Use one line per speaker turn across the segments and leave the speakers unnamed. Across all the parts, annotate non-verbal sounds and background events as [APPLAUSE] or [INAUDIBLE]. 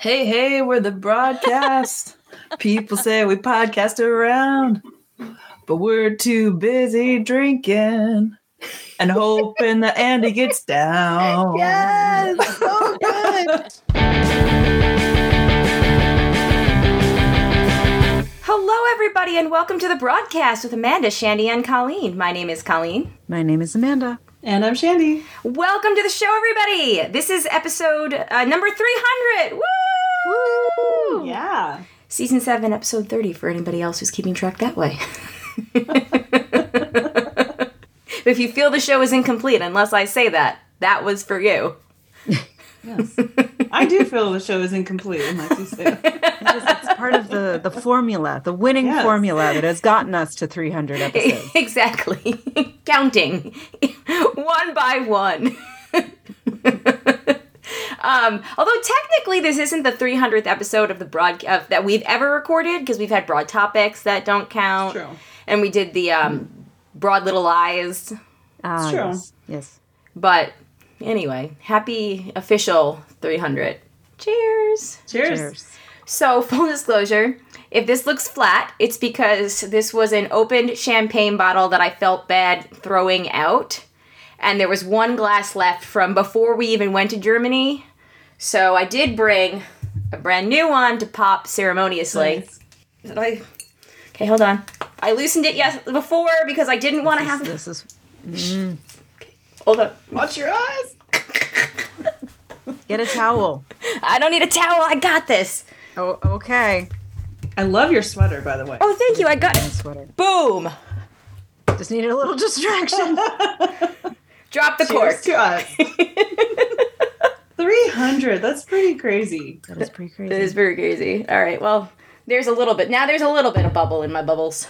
Hey, hey, we're the broadcast. People say we podcast around, but we're too busy drinking and hoping that Andy gets down.
Yes, so good.
Hello, everybody, and welcome to the broadcast with Amanda, Shandy, and Colleen. My name is Colleen.
My name is Amanda.
And I'm Shandy.
Welcome to the show, everybody. This is episode uh, number 300. Woo!
Yeah.
Season 7, episode 30, for anybody else who's keeping track that way. [LAUGHS] if you feel the show is incomplete, unless I say that, that was for you.
Yes. I do feel the show is incomplete unless you say it.
It's part of the, the formula, the winning
Yes.
formula that has gotten us to 300 episodes. [LAUGHS]
exactly. Counting [LAUGHS] one by one. Um, although technically this isn't the 300th episode of the broadcast that we've ever recorded because we've had broad topics that don't count.
True.
And we did the um, broad little eyes.
Ah,
true.
Yes. yes.
But anyway, happy official 300. Cheers.
Cheers.
Cheers.
So, full disclosure, if this looks flat, it's because this was an opened champagne bottle that I felt bad throwing out. And there was one glass left from before we even went to Germany. So, I did bring a brand new one to pop ceremoniously.
Nice.
Did I? Okay, hold on. I loosened it yes before because I didn't want to have.
This is mm.
okay, Hold on.
Watch your eyes.
get a towel. [LAUGHS]
I don't need a towel. I got this.
Oh, okay.
I love your sweater, by the way.
Oh, thank you. I got it.
Sweater.
Boom.
Just needed a little [LAUGHS] distraction. [LAUGHS]
Drop the cork.
Cheers to us. 300. That's pretty crazy.
that is pretty crazy.
It is very crazy. All right. Well, there's a little bit. Now there's a little bit of bubble in my bubbles.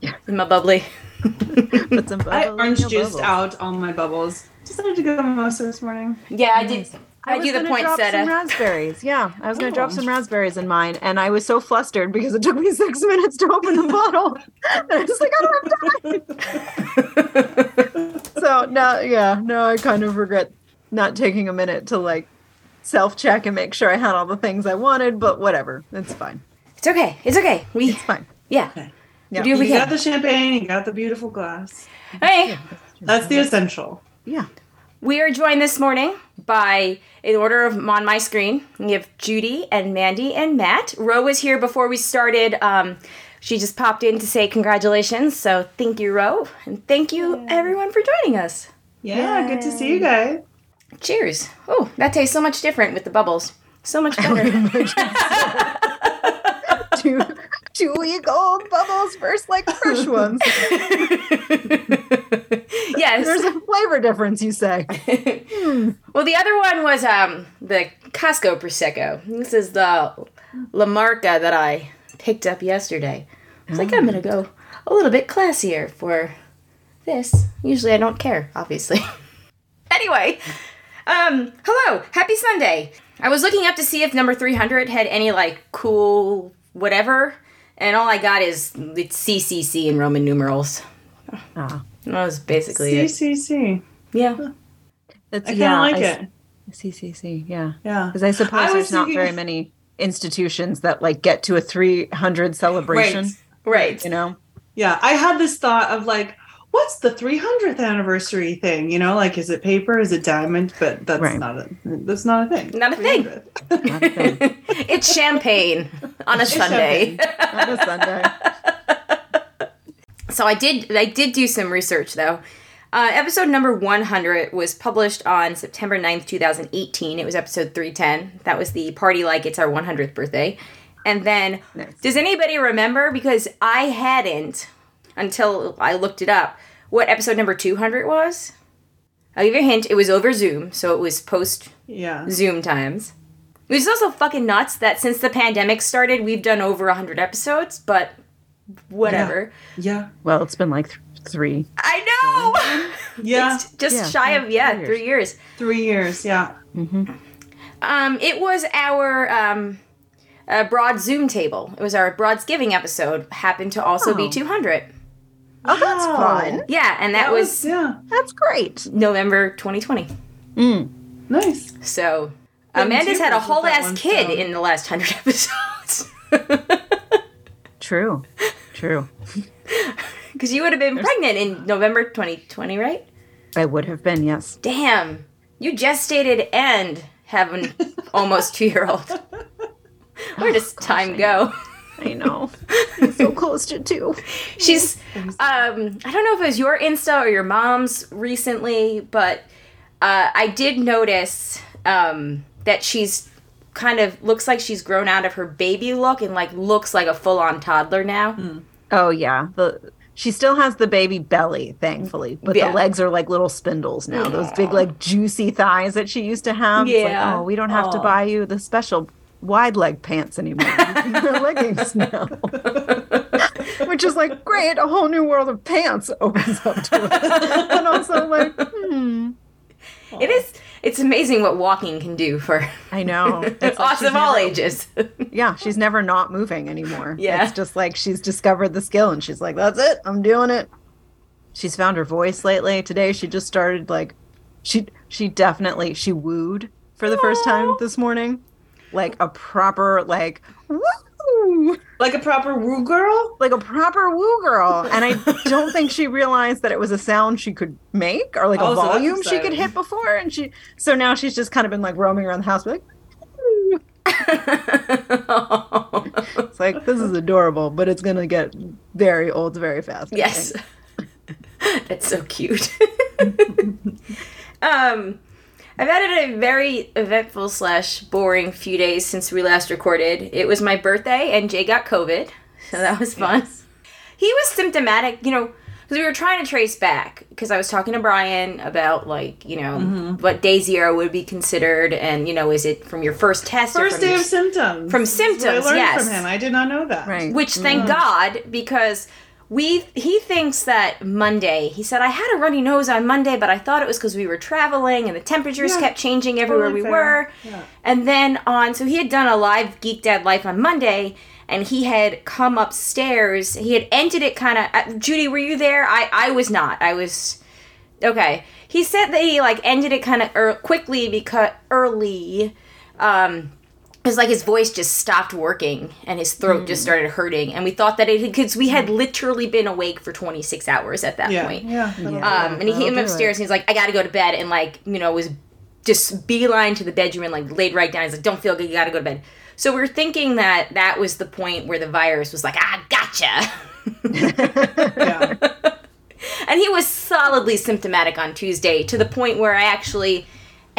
Yeah.
In my bubbly. [LAUGHS]
Put some
I
bubble in
orange juiced
bubbles.
out all my bubbles. Decided to go mimosa this morning.
Yeah, I did. I,
was
do the
gonna
point
drop some raspberries. Yeah, I was going to drop
Oh.
some raspberries in mine, and I was so flustered because it took me six [LAUGHS] minutes to open the bottle. And I was like, I don't have time. [LAUGHS] so now, yeah, now I kind of regret not taking a minute to like self check and make sure I had all the things I wanted. But whatever, it's fine.
It's okay. It's okay. We
It's fine.
yeah.
Okay.
Yeah.
We do what we
got
can.
the champagne, you got the beautiful glass.
Hey,
That's the essential.
Yeah.
we are joined this morning by in order of on my screen. We have Judy and Mandy and Matt. Ro was here before we started. Um, she just popped in to say congratulations. So thank you, Ro, and thank you everyone for joining us.
Yeah, good to see you guys.
Cheers. Oh, that tastes so much different with the bubbles. So much better. [LAUGHS]
two two week old bubbles versus like fresh ones. [LAUGHS]
yes.
There's a flavor difference, you say. [LAUGHS]
Well, the other one was um the Costco Prosecco. This is the La Marca that I picked up yesterday. I was like, I'm gonna go a little bit classier for this. Usually, I don't care, obviously. anyway, um, hello, happy Sunday. I was looking up to see if number 300 had any like cool whatever, and all I got is it's CCC in Roman numerals.
Ah,
That was basically it.
CCC.
Yeah.
that's
I kind of
yeah,
like
I-
it.
CCC, yeah.
Yeah.
Because I suppose
I was
there's not very many institutions that like get to a 300 celebration,
Right.
Right.
you know?
Yeah. I had this thought of like, what's the 300th anniversary thing? You know, like, is it paper? Is it diamond? But that's
Right.
not a that's not a thing.
Not a thing.
Not a thing.
it's champagne on a Sunday.
Not a Sunday.
so I did I did do some research though. Uh, episode number 100 was published on September 9th, 2018. It was episode 310. That was the party like it's our 100th birthday. And then,
Nice.
does anybody remember? Because I hadn't until I looked it up what episode number 200 was. I'll give you a hint. It was over Zoom, so it was post
Yeah.
Zoom times. Which is also fucking nuts that since the pandemic started, we've done over 100 episodes, but whatever.
Yeah. yeah.
Well, it's been like th- three.
I know! [LAUGHS]
Yeah.
It's just
Yeah,
shy of, yeah,
three
three years.
Three years. Yeah.
Um, it was our um, uh, Broad Zoom table. It was our Broad's Giving episode, happened to also be
Oh.
200.
Oh, that's
Wow.
fun.
Yeah, and that,
That
was,
was yeah.
That's great.
November 2020.
Mm.
Nice.
So, Amanda's had a whole ass
one
kid
stone.
in the last hundred [LAUGHS] episodes. [LAUGHS]
True. True.
Because you would have been pregnant in November 2020, right?
I would have been, yes.
Damn. You gestated and have an [LAUGHS] almost two year old. Where does time go?
I know. I'm so close to two.
She's, um, I don't know if it was your Insta or your mom's recently, but uh, I did notice um, that she's kind of looks like she's grown out of her baby look and like looks like a full on toddler now.
Oh yeah. The she still has the baby belly, thankfully, but
Yeah.
the legs are like little spindles now. Those big, like juicy thighs that she used to have. It's like,
Yeah.
oh, we don't have to buy you the special wide leg pants anymore. Wear [LAUGHS] leggings now. Which is like great, a whole new world of pants opens up to us. [LAUGHS] and also like, hmm.
It is, it's amazing what walking can do for
I know. [LAUGHS] It's like
us all
never-
ages.
Yeah, she's never not moving anymore.
Yeah.
It's just like she's discovered the skill and she's like, that's it, I'm doing it. She's found her voice lately. Today she just started like she she definitely she wooed for the first time this morning. Like a proper like woo
Like a proper woo girl?
like a proper woo girl. And I don't think she realized that it was a sound she could make or like
Oh,
a
so
volume she could hit before. And she so now she's just kind of been like roaming around the house like "Woo." [LAUGHS] It's like this is adorable, but it's gonna get very old very fast.
Yes. [LAUGHS] That's so cute. [LAUGHS] um, I've had a very eventful slash boring few days since we last recorded. It was my birthday, and Jay got COVID, so that was fun. He was symptomatic, you know, because we were trying to trace back. Because I was talking to Brian about like, you know,
Mm-hmm.
what day zero would be considered, and you know, is it from your first test or
First
from
day
your
of symptoms.
from
This is what
symptoms,
I learned
yes.
from him. I did not know that.
Right.
which thank God because we he thinks that Monday. He said I had a runny nose on Monday, but I thought it was because we were traveling and the temperatures
Yeah,
kept changing everywhere
totally
we
fair.
were.
Yeah.
And then on, so he had done a live Geek Dad Life on Monday, and he had come upstairs. He had ended it kind of. Uh, Judy, were you there? I I was not. I was. Okay. He said that he like ended it kind of er- quickly because early. Um, it was like his voice just stopped working and his throat just started hurting, and we thought that it because we had literally been awake for 26 hours at that
Yeah.
point.
Yeah. that'll
Um, and he came upstairs and he's like, I gotta go to bed. And like, you know, was just beeline to the bedroom and like laid right down. He's like, don't feel good, you gotta go to bed. So we're thinking that that was the point where the virus was like, ah, gotcha. [LAUGHS]
yeah. [LAUGHS]
and he was solidly symptomatic on Tuesday to the point where I actually,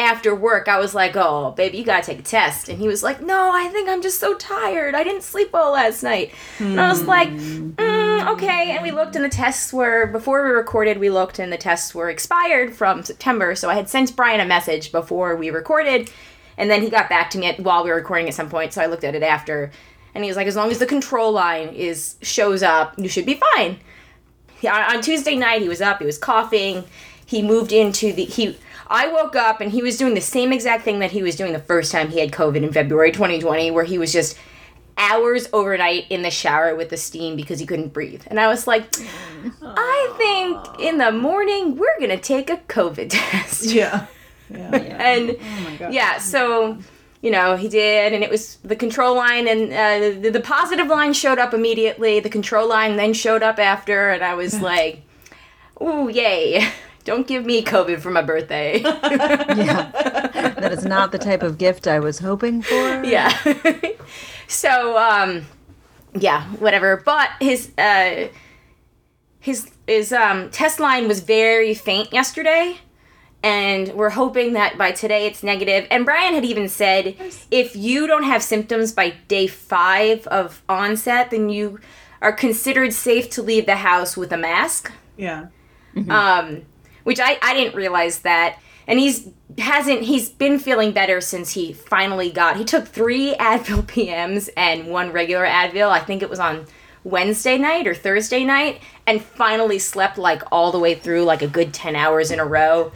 after work, I was like, oh, baby, you gotta take a test. And he was like, no, I think I'm just so tired. I didn't sleep well last night. And I was like, mm, okay. And we looked, and the tests were, before we recorded, we looked, and the tests were expired from September. So I had sent Brian a message before we recorded. And then he got back to me at, while we were recording at some point. So I looked at it after. And he was like, as long as the control line is shows up, you should be fine. Yeah, on Tuesday night he was up, he was coughing. He moved into the he I woke up and he was doing the same exact thing that he was doing the first time he had COVID in February 2020 where he was just hours overnight in the shower with the steam because he couldn't breathe. And I was like, I think in the morning we're going to take a COVID [LAUGHS] test.
Yeah. Yeah.
And
Oh my
yeah, so you know he did, and it was the control line, and uh, the, the positive line showed up immediately. The control line then showed up after, and I was like, "Ooh, yay! Don't give me COVID for my birthday." [LAUGHS]
Yeah. that is not the type of gift I was hoping for.
yeah. [LAUGHS] so um, yeah, whatever. But his uh, his his um test line was very faint yesterday. And we're hoping that by today it's negative. And Brian had even said if you don't have symptoms by day five of onset, then you are considered safe to leave the house with a mask.
Yeah.
Um, which I, I didn't realize that. And he's hasn't he's been feeling better since he finally got he took three [LAUGHS] Advil PMs and one regular Advil. I think it was on Wednesday night or Thursday night, and finally slept like all the way through like a good ten hours in a row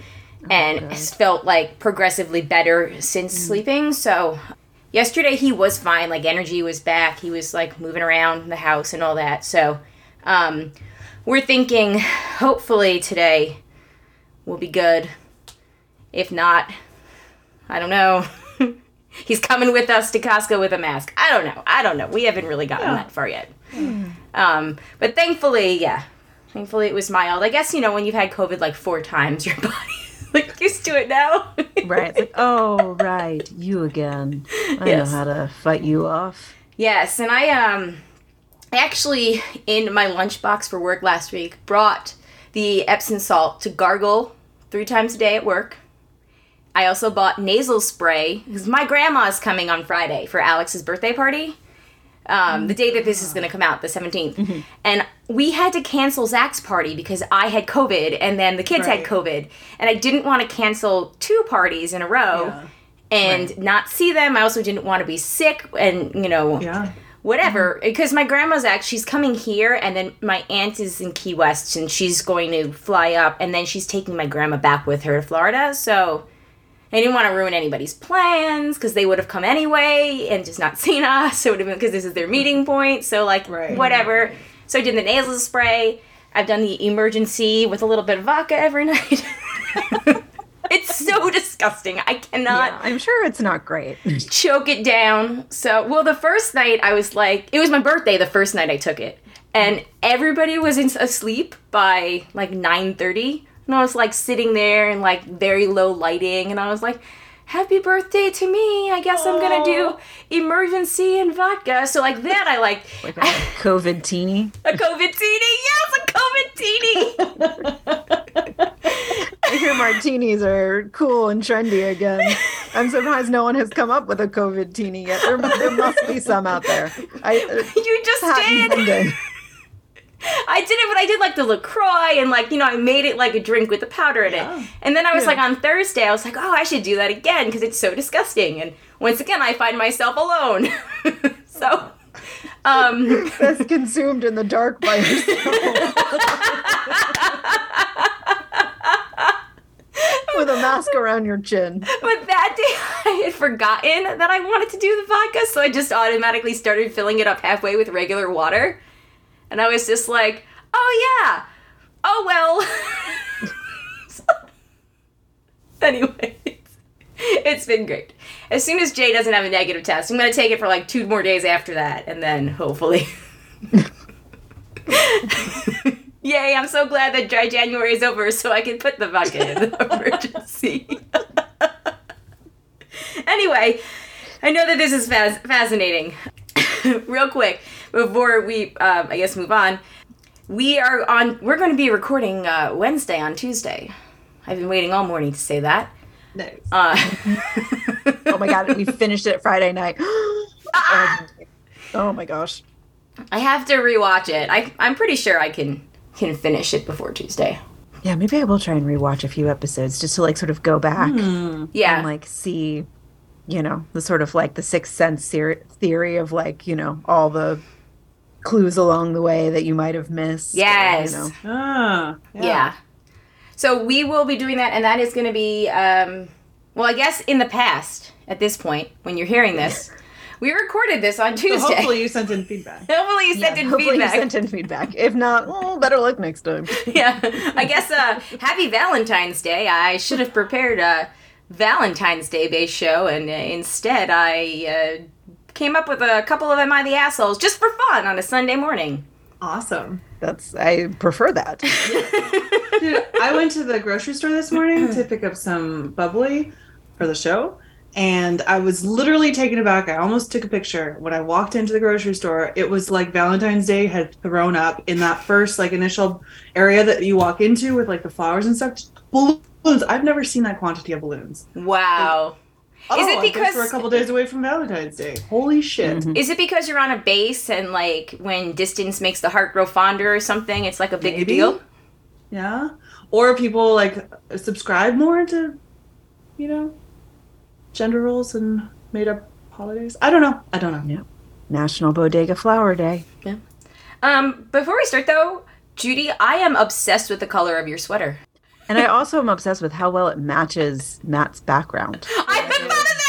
and has felt like progressively better since sleeping. So yesterday he was fine, like energy was back. He was like moving around the house and all that. So um we're thinking [SIGHS] hopefully today will be good. If not, I don't know. [LAUGHS] he's coming with us to Costco with a mask. I don't know. I don't know. We haven't really gotten
Yeah.
that far yet. Um, but thankfully, yeah, thankfully it was mild. I guess you know when you've had COVID like four times, your [LAUGHS] body like used to it now. [LAUGHS]
Right. Like, oh, right. You again. I
Yes.
know how to fight you off.
Yes, and I um I actually in my lunchbox for work last week brought the Epsom salt to gargle three times a day at work. I also bought nasal spray because my grandma's coming on Friday for Alex's birthday party. Um, the day that this is going to come out, the 17th. And we had to cancel Zach's party because I had COVID and then the kids had COVID. And I didn't want to cancel two parties in a row
Yeah.
and not see them. I also didn't want to be sick and, you know,
Yeah.
Whatever mm-hmm. because my grandma's act she's coming here and then my aunt is in key west and she's going to fly up and then she's taking my grandma back with her to florida so i didn't want to ruin anybody's plans because they would have come anyway and just not [LAUGHS] seen us it would have been because this is their meeting point so like
Right.
whatever. So i did the nasal spray. I've done the Emergen-C with a little bit of vodka every [LAUGHS] night so [LAUGHS] disgusting i cannot
Yeah, I'm sure it's not great. [LAUGHS]
choke it down. So, well, the first night I was like, it was my birthday. The first night I took it, and everybody was in, asleep by like nine thirty, and I was like sitting there in like very low lighting, and I was like. Happy birthday to me. I guess I'm gonna do Emergen-C and vodka. So like that I like
Like a [LAUGHS] COVID teeny.
a COVID teeny. Yes, a COVID teeny. [LAUGHS]
I hear martinis are cool and trendy again. I'm surprised no one has come up with a COVID teeny yet. There, there must be some out there. I uh, [LAUGHS]
you just did. I did it, but I did like the LaCroix and like, you know, I made it like a drink with the powder in
Yeah.
it. And then I was
Yeah.
like on Thursday, I was like, oh, I should do that again because it's so disgusting. And once again, I find myself alone. [LAUGHS] so, um, [LAUGHS]
That's consumed in the dark by yourself. [LAUGHS] With a mask around your chin.
but that day I had forgotten that I wanted to do the vodka, so I just automatically started filling it up halfway with regular water. And I was just like, oh yeah, oh well. [LAUGHS] Anyway, it's, been great. As soon as Jay doesn't have a negative test, I'm going to take it for like two more days after that, and then hopefully. [LAUGHS] Yay, I'm so glad that dry January is over so I can put the vodka in the [LAUGHS] Emergen-C. anyway, I know that this is fas- fascinating. [COUGHS] Real quick, before we, um, I guess, move on, we are on. We're going to be recording uh, Wednesday on Tuesday. I've been waiting all morning to say that.
Nice.
Uh, [LAUGHS]
Oh my god, we finished it Friday night. [GASPS] oh my gosh.
I have to rewatch it. I, I'm pretty sure I can can finish it before Tuesday.
Yeah, maybe I will try and rewatch a few episodes just to like sort of go back
Yeah,
and like see, you know, the sort of like the sixth sense theory of like, you know, all the clues along the way that you might have missed. or,
Yes.
you know.
Ah,
yeah. So we will be doing that, and that is going to be, um, well, I guess in the past, at this point, when you're hearing this, we recorded this on
So
Tuesday.
hopefully you sent in feedback. [LAUGHS]
Hopefully you sent
Yeah,
in
hopefully
feedback.
you sent in feedback. If not, well, better luck next time. [LAUGHS]
yeah, I guess uh, happy Valentine's Day. I should have prepared a Valentine's Day based show, and uh, instead I uh, came up with a couple of Am I the Assholes just for fun on a Sunday morning.
Awesome.
That's I prefer that.
Dude, [LAUGHS] I went to the grocery store this morning to pick up some bubbly for the show. And I was literally taken aback. I almost took a picture when I walked into the grocery store. It was like Valentine's Day had thrown up in that first like initial area that you walk into with like the flowers and stuff. Balloons. I've never seen that quantity of balloons.
Wow.
Oh,
Is it because-
we're a couple days away from Valentine's Day? Holy shit!
Is it because you're on a base and like when distance makes the heart grow fonder or something? It's like a big
Maybe.
deal.
Yeah. Or people like subscribe more to, you know, gender roles and made up holidays. I don't know. I don't know.
National Bodega Flower Day. Yeah.
Um, before we start though, Judy, I am obsessed with the color of your sweater.
And I also am obsessed with how well it matches Matt's background. [LAUGHS]
I've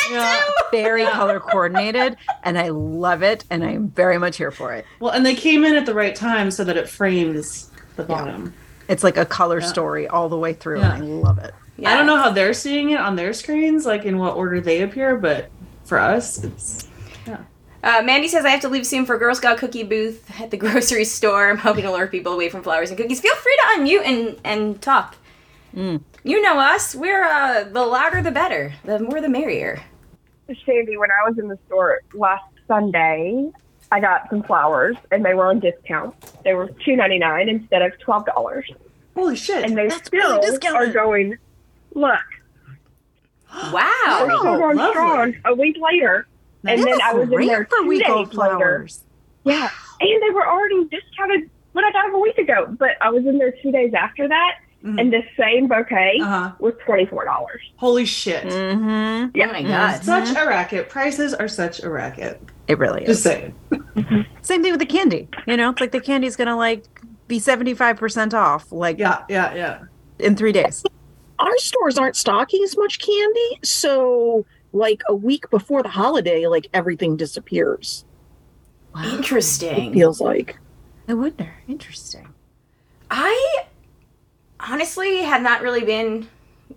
been thought
Yeah.
Very color coordinated, and I love it, and I'm very much here for it.
Well, and they came in at the right time so that it frames the bottom.
It's like a color
Yeah.
story all the way through,
Yeah.
and I love it.
Yeah.
I don't know how they're seeing it on their screens, like in what order they appear, but for us, it's
Uh, Mandy says I have to leave soon for Girl Scout cookie booth at the [LAUGHS] grocery store. I'm hoping to lure people away from flowers and cookies. Feel free to unmute and, and talk. You know us. We're uh, the louder the better. The more the merrier.
Shandy, when I was in the store last Sunday, I got some flowers and they were on discount. They were two ninety nine instead of twelve dollars,
holy shit.
and they
That's
still
really discounted.
are going. Look, [GASPS]
Wow.
they're still going
lovely.
strong. A week later, and then I was in there
for
two
week
days
old
later.
flowers.
Yeah, and they were already discounted when I got them a week ago. But I was in there two days after that,
Mhm.
and the same bouquet
uh-huh.
was twenty four dollars.
Holy shit.
Mm-hmm.
Oh my god.
Such a racket. Prices are such a racket.
It really
Just
is.
saying.
Same thing with the candy. You know, it's like the candy's gonna like be seventy five percent off, like
Yeah, yeah, yeah.
in three days.
our stores aren't stocking as much candy, so like a week before the holiday, like everything disappears. It
Interesting.
feels like.
I wonder. Interesting.
I honestly have not really been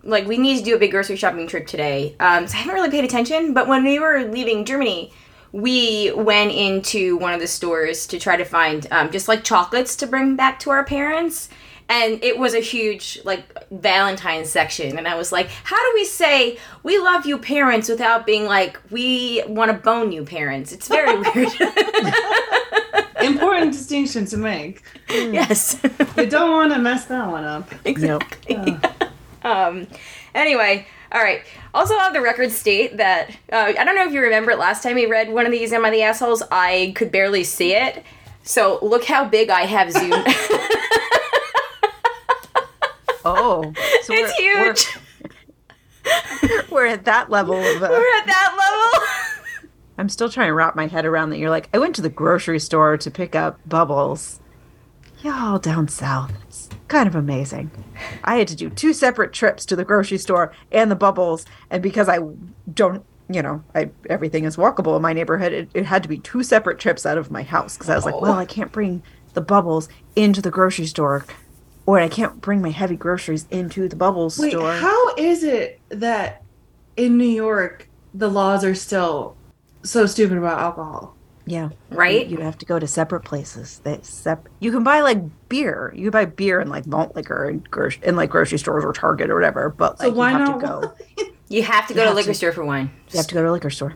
like we need to do a big grocery shopping trip today. Um, so I haven't really paid attention. But when we were leaving Germany, we went into one of the stores to try to find um, just like chocolates to bring back to our parents. And it was a huge like Valentine's section, and I was like, "How do we say we love you, parents, without being like we want to bone you, parents?" It's very [LAUGHS] weird. [LAUGHS] [LAUGHS]
Important distinction to make.
yes. [LAUGHS]
You don't want to mess that one up.
Exactly. [LAUGHS] um, anyway, all right. Also, on the record state that uh, I don't know if you remember it last time we read one of these "Am I the assholes?" I could barely see it. So look how big I have zoomed.
Oh, so
it's
we're,
huge.
We're, we're at that level of. Uh,
We're at that level.
I'm still trying to wrap my head around that. You're like, I went to the grocery store to pick up bubbles. Y'all down south. It's kind of amazing. I had to do two separate trips to the grocery store and the bubbles, and because I don't, you know, I everything is walkable in my neighborhood. It, it had to be two separate trips out of my house because I was like, oh. well, I can't bring the bubbles into the grocery store, or I can't bring my heavy groceries into the bubbles
Wait,
store.
how is it that in New York the laws are still so stupid about alcohol?
yeah,
Right?
You have to go to separate places. They sep- You can buy like beer. You can buy beer in like malt liquor and gro- in like grocery stores or Target or whatever. But like
So why
you have
not
to go. [LAUGHS]
You have to go
You
to
have
liquor
to-
store for wine.
You have to go to a liquor store.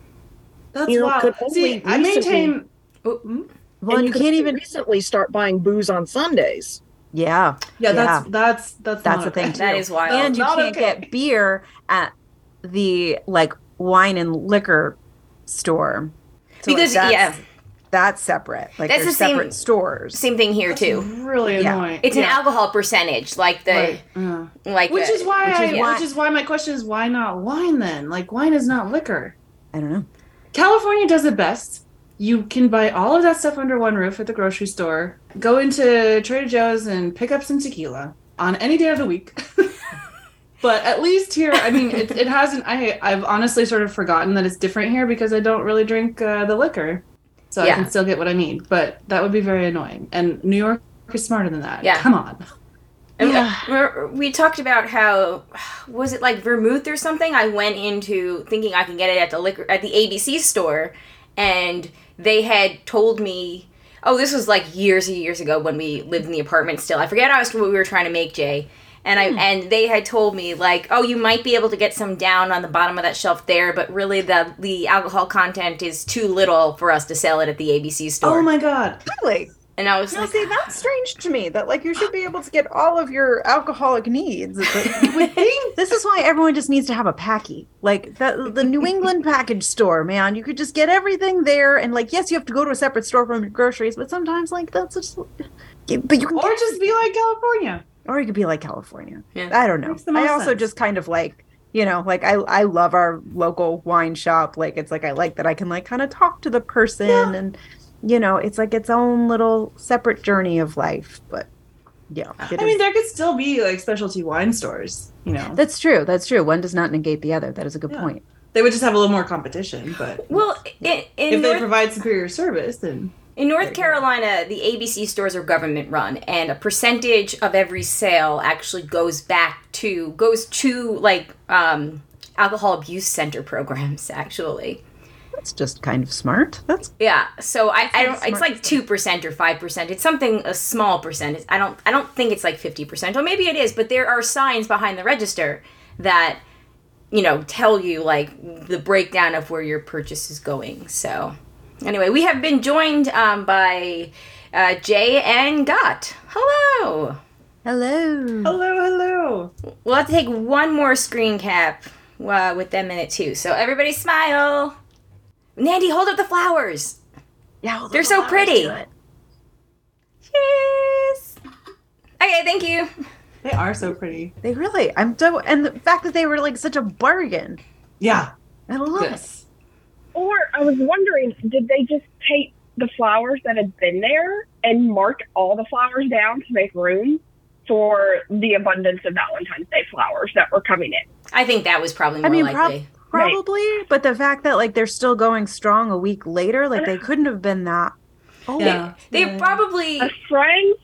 That's
You know,
wild.
could only
See, I
recently-
maintain. Oh, mm-hmm.
Well,
and
and you can't even.
recently start buying booze on Sundays.
Yeah,
Yeah, that's that's that's
That's
not
the thing,
okay.
That is wild.
and you
not
can't
okay.
get beer at the like wine and liquor store So,
because
that's-
yeah,
that's separate. Like
That's
there's
the same-
separate stores.
same thing here too.
really
Yeah.
annoying.
It's an alcohol percentage, like the
Right. Yeah.
like
Which
the-
is why,
Which
I,
is why-
which is why my question is why not wine then? Like wine is not liquor.
I don't know.
California does it best. You can buy all of that stuff under one roof at the grocery store. Go into Trader Joe's and pick up some tequila on any day of the week. [LAUGHS] but at least here, I mean, it, it hasn't. I I've honestly sort of forgotten that it's different here because I don't really drink uh, the liquor, so
Yeah.
I can still get what I need. But that would be very annoying. And New York is smarter than that.
Yeah.
come on.
And
Yeah.
we're- we talked about how was it like vermouth or something? I went into thinking I can get it at the liquor at the ABC store, and they had told me, oh, this was like years and years ago when we lived in the apartment. Still, I forget how what we were trying to make, Jay. And I hmm. and they had told me like, oh, you might be able to get some down on the bottom of that shelf there, but really the the alcohol content is too little for us to sell it at the ABC store.
Oh my god.
Really?
and I was
Now,
like,
see, that's strange to me. That like you should be able to get all of your alcoholic needs. But you would [LAUGHS] think this is why everyone just needs to have a packy, like the the New England package store. Man, you could just get everything there, and like yes, you have to go to a separate store from your groceries, but sometimes like that's just. But you can,
Or just be like California.
Or it could be like California.
Yeah.
I don't know. I also
sense.
just kind of like you know like I I love our local wine shop. Like it's like I like that I can like kind of talk to the person
Yeah.
and you know it's like its own little separate journey of life. But yeah, it
I mean, there could still be like specialty wine stores. You know,
that's true. That's true. One does not negate the other. That is a good
Yeah.
point.
they would just have a little more competition. But
well, in, in
if they provide superior service, then
In North. Carolina, the ABC stores are government run, and a percentage of every sale actually goes back to goes to like um, alcohol abuse center programs. Actually,
That's just kind of smart. That's
Yeah, so I, I don't. It's like two percent or five percent. It's something a small percent. I don't. I don't think it's like fifty percent, or maybe it is. But there are signs behind the register that you know tell you like the breakdown of where your purchase is going. So anyway, we have been joined um, by uh, Jay and Got. Hello.
hello.
Hello, hello.
We'll have to take one more screen cap uh, with them in it too. So everybody smile. Nandy, hold up the flowers.
Yeah, well,
They're so
flowers
pretty. Cheers. Okay, thank you.
They are so pretty.
They really. I'm so, and the fact that they were like such a bargain.
Yeah.
I love it.
Yes.
Or I was wondering, did they just take the flowers that had been there and mark all the flowers down to make room for the abundance of Valentine's Day flowers that were coming in?
I think that was probably more
I mean, prob-
likely.
probably, but the fact that like they're still going strong a week later, like they couldn't have been that. Oh,
Yeah.
they
Yeah.
probably
A friend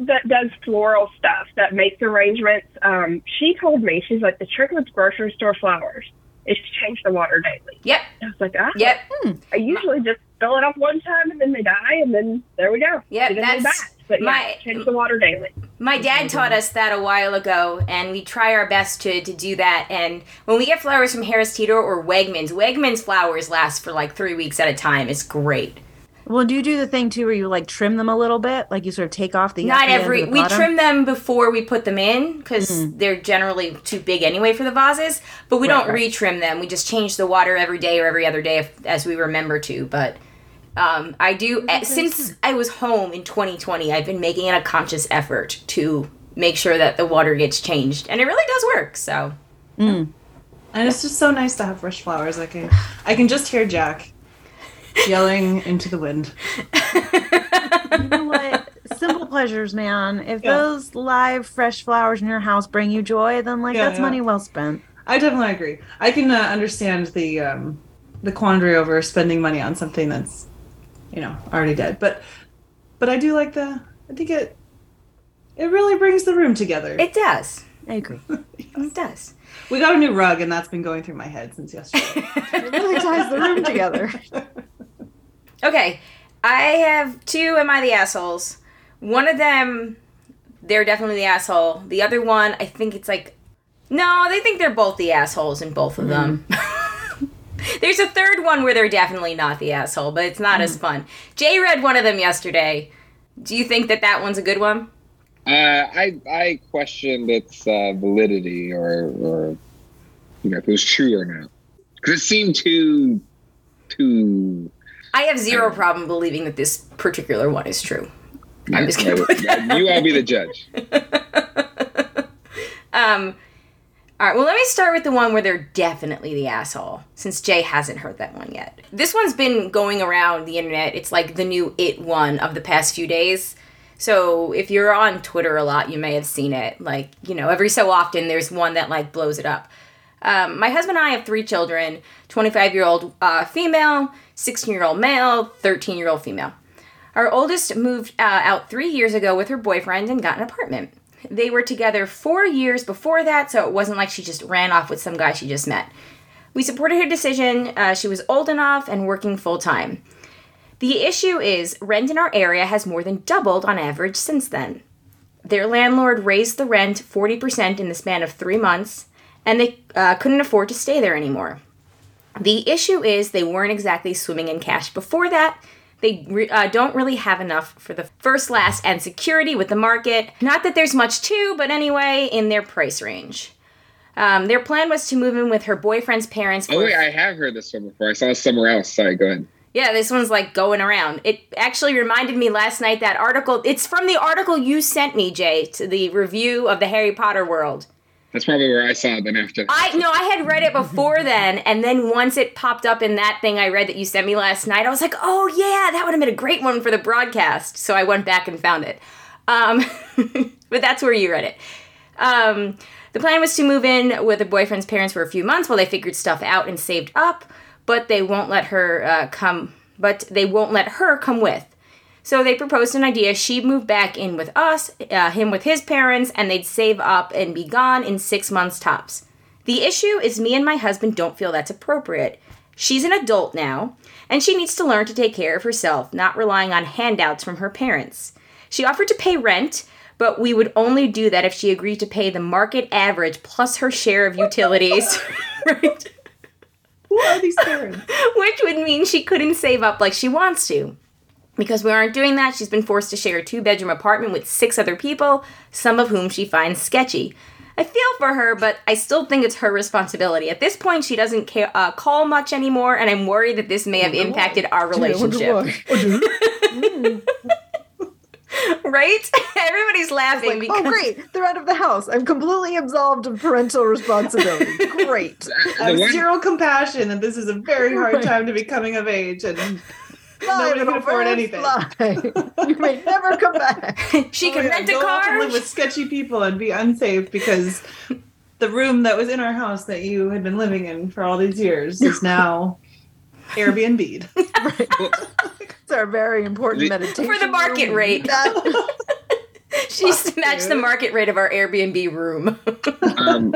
that does floral stuff that makes arrangements, um, she told me, she's like, the trick with grocery store flowers is to change the water daily.
Yep.
I was like, ah,
Yep.
I usually just fill it up one time and then they die and then there we go.
Yep,
Get a new
that's.
But yeah,
my-
change the water daily.
My dad taught us that a while ago, and we try our best to, to do that. And when we get flowers from Harris Teeter or Wegmans, Wegmans flowers last for like three weeks at a time. It's great.
Well, do you do the thing too where you like trim them a little bit, like you sort of take off the
Not
the end of
every.
the
We
bottom?
trim them before we put them in because they're generally too big anyway for the vases. But we don't
right.
re-trim them. We just change the water every day or every other day if, as we remember to. But um, I do eh, since I was home in 2020. I've been making it a conscious effort to make sure that the water gets changed, and it really does work. So
And it's just so nice to have fresh flowers. I can I can just hear Jack yelling into the wind.
You know what? Simple pleasures, man. If
Yeah.
those live, fresh flowers in your house bring you joy, then like
Yeah,
that's
yeah.
money well spent.
I definitely agree. I can uh, understand the um, the quandary over spending money on something that's you know already dead, but but I do like the. I think it it really brings the room together.
it does.
I agree. [LAUGHS]
It does.
we got a new rug, and that's been going through my head since yesterday. [LAUGHS]
It really ties the room together. [LAUGHS]
Okay, I have two. Am I the assholes? One of them, they're definitely the asshole. The other one, I think it's like, no, they think they're both the assholes in both of them. [LAUGHS] [LAUGHS] There's a third one where they're definitely not the asshole, but it's not as fun. Jay read one of them yesterday. Do you think that that one's a good one?
Uh, I I questioned its uh, validity or or you know if it was true or not because it seemed too too.
I have zero problem believing that this particular one is true. I'm just gonna put that
you all be the judge. [LAUGHS]
Um, all right, well, let me start with the one where they're definitely the asshole, since Jay hasn't heard that one yet. This one's been going around the internet. It's like the new It one of the past few days. So if you're on Twitter a lot, you may have seen it. Like, you know, every so often there's one that like blows it up. Um, my husband and I have three children 25 year old uh, female, 16 year old male, 13 year old female. Our oldest moved uh, out three years ago with her boyfriend and got an apartment. They were together four years before that, so it wasn't like she just ran off with some guy she just met. We supported her decision. Uh, she was old enough and working full time. The issue is rent in our area has more than doubled on average since then. Their landlord raised the rent 40% in the span of three months, and they uh, couldn't afford to stay there anymore. The issue is they weren't exactly swimming in cash before that. They re- uh, don't really have enough for the first, last, and security with the market. Not that there's much to, but anyway, in their price range. Um, their plan was to move in with her boyfriend's parents.
Oh wait, I have heard this one before. I saw it somewhere else. Sorry, go ahead.
yeah, this one's like going around. It actually reminded me last night that article. It's from the article you sent me, Jay, to the review of the Harry Potter world.
That's probably where I saw it. Then after
I no, I had read it before then, and then once it popped up in that thing I read that you sent me last night, I was like, oh yeah, that would have been a great one for the broadcast. So I went back and found it. Um, [LAUGHS] but that's where you read it. Um, the plan was to move in with her boyfriend's parents for a few months while they figured stuff out and saved up, but they won't let her uh, come. But they won't let her come with. So they proposed an idea. She'd move back in with us, uh, him with his parents, and they'd save up and be gone in six months tops. The issue is me and my husband don't feel that's appropriate. She's an adult now, and she needs to learn to take care of herself, not relying on handouts from her parents. She offered to pay rent, but we would only do that if she agreed to pay the market average plus her share of utilities. [LAUGHS] right?
Who are these parents? [LAUGHS]
Which would mean she couldn't save up like she wants to. Because we aren't doing that, she's been forced to share a two bedroom apartment with six other people, some of whom she finds sketchy. I feel for her, but I still think it's her responsibility. At this point, she doesn't ca- uh, call much anymore, and I'm worried that this may have impacted our relationship. [LAUGHS] right? [LAUGHS] Everybody's laughing because
Oh, great. They're out of the house. I'm completely absolved of parental responsibility. [LAUGHS] Great.
I have
The one-
zero compassion, and this is a very hard
Right.
time to be coming of age, and
Fly,
Nobody can afford anything.
fly. [LAUGHS] you may never come back. [LAUGHS]
she
Oh
could
my God,
rent a
go off and
car.
live with sketchy people and be unsafe because the room that was in our house that you had been living in for all these years is now Airbnb'd. [LAUGHS]
It's our very important meditation.
For the market
room.
rate.
That-
She's
Fuck,
matched the market rate of our Airbnb room.
um,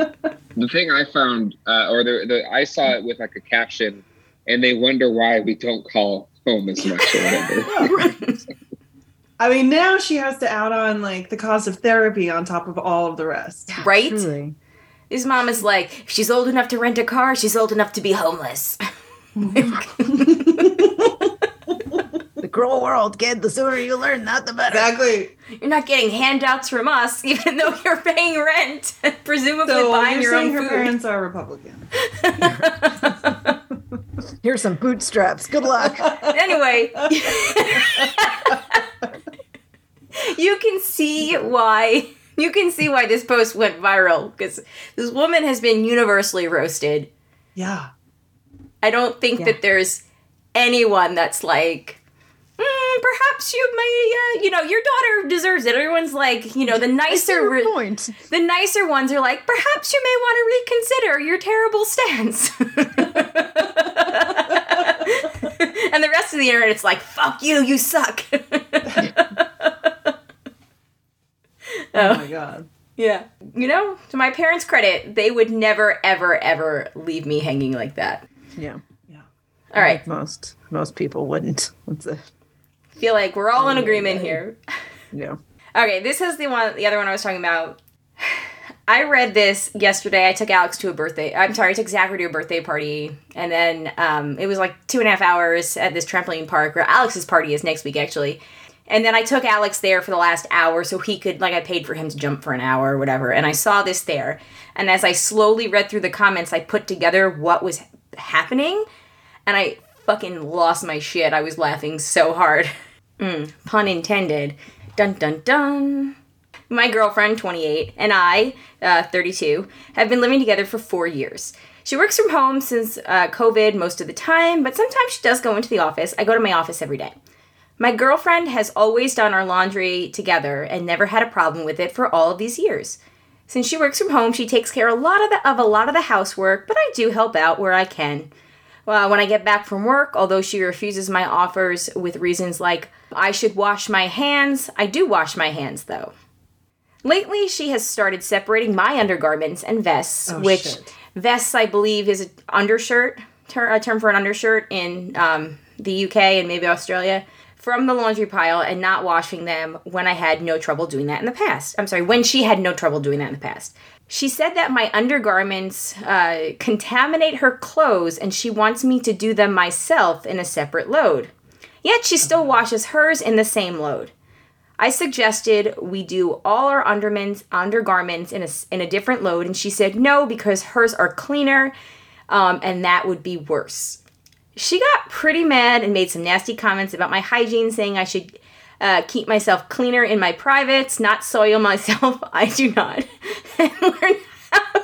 the thing I found, uh, or the, the I saw it with like a caption, and they wonder why we don't call home as much or whatever. [LAUGHS]
I mean, now she has to add on like the cost of therapy on top of all of the rest.
right?
Truly.
His mom is like, if she's old enough to rent a car, she's old enough to be homeless. [LAUGHS]
The cruel world, kid. The sooner you learn that, the better.
Exactly.
You're not getting handouts from us, [LAUGHS] even though you're paying rent, presumably
So
buying
you're
your
saying
own
her parents are Republican.
Here's some bootstraps. Good luck. [LAUGHS]
anyway, you can see why you can see why this post went viral because this woman has been universally roasted.
Yeah.
I don't think
Yeah.
that there's anyone that's like, "Mm, perhaps you may, uh, you know, your daughter deserves it. Everyone's like, you know, the nicer, re-
point.
the nicer ones are like, perhaps you may want to reconsider your terrible stance. [LAUGHS] and the rest of the internet, it's like, fuck you, you suck. [LAUGHS]
Oh my god.
yeah. You know, to my parents' credit, they would never, ever, ever leave me hanging like that.
Yeah. Yeah.
All right.
Like most most people wouldn't. That's it.
Feel like we're all in agreement here.
Yeah. [LAUGHS]
Okay, this is the one, the other one I was talking about. [SIGHS] I read this yesterday. I took Alex to a birthday. I'm sorry, I took Zachary to a birthday party, and then um, it was like two and a half hours at this trampoline park where Alex's party is next week, actually. And then I took Alex there for the last hour so he could, like, I paid for him to jump for an hour or whatever. And I saw this there. And as I slowly read through the comments, I put together what was happening, and I fucking lost my shit. I was laughing so hard. [LAUGHS] Mm, pun intended. Dun dun dun. My girlfriend, 28, and I, uh, 32, have been living together for four years. She works from home since uh, COVID most of the time, but sometimes she does go into the office. I go to my office every day. My girlfriend has always done our laundry together and never had a problem with it for all of these years. Since she works from home, she takes care a lot of the, of a lot of the housework, but I do help out where I can. Well, when I get back from work, although she refuses my offers with reasons like I should wash my hands, I do wash my hands though. Lately, she has started separating my undergarments and vests,
Oh,
which
shit.
vests I believe is an undershirt, ter- a term for an undershirt in um, the UK and maybe Australia, from the laundry pile and not washing them when I had no trouble doing that in the past. I'm sorry, when she had no trouble doing that in the past. She said that my undergarments uh, contaminate her clothes and she wants me to do them myself in a separate load. Yet she still washes hers in the same load. I suggested we do all our undergarments, undergarments in a, in a different load, and she said no because hers are cleaner um, and that would be worse. She got pretty mad and made some nasty comments about my hygiene, saying I should uh, keep myself cleaner in my privates, not soil [LAUGHS] myself. I do not. [LAUGHS] and learn how,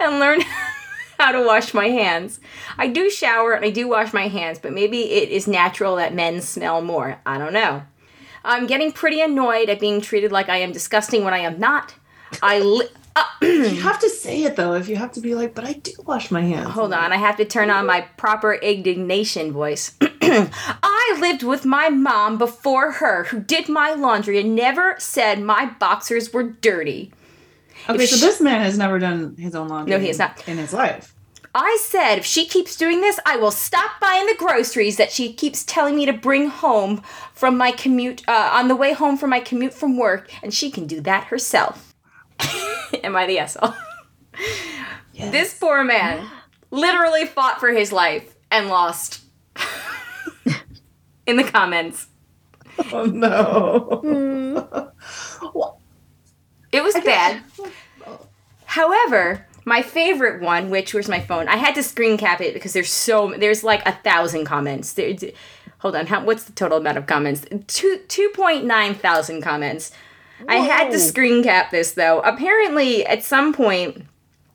and learn [LAUGHS] how to wash my hands. I do shower and I do wash my hands, but maybe it is natural that men smell more. I don't know. I'm getting pretty annoyed at being treated like I am disgusting when I am not. I li- [CLEARS THROAT]
You have to say it though. If you have to be like, but I do wash my hands.
hold on, I have to turn on my proper indignation voice. [CLEARS THROAT] [LAUGHS] I lived with my mom before her, who did my laundry and never said my boxers were dirty.
Okay,
If
so
sh-
this man has never done his own laundry.
No, he has not.
in his life.
I said if she keeps doing this, I will stop buying the groceries that she keeps telling me to bring home from my commute uh, on the way home from my commute from work, and she can do that herself. [LAUGHS] Am I the asshole? This poor man [GASPS] literally fought for his life and lost [LAUGHS] in the comments. [LAUGHS]
Oh no. Hmm.
It was bad. However, my favorite one, which was my phone, I had to screen cap it because there's so there's like a thousand comments. There, hold on, how, what's the total amount of comments? Two two point nine thousand comments. I had to screen cap this though. Apparently, at some point,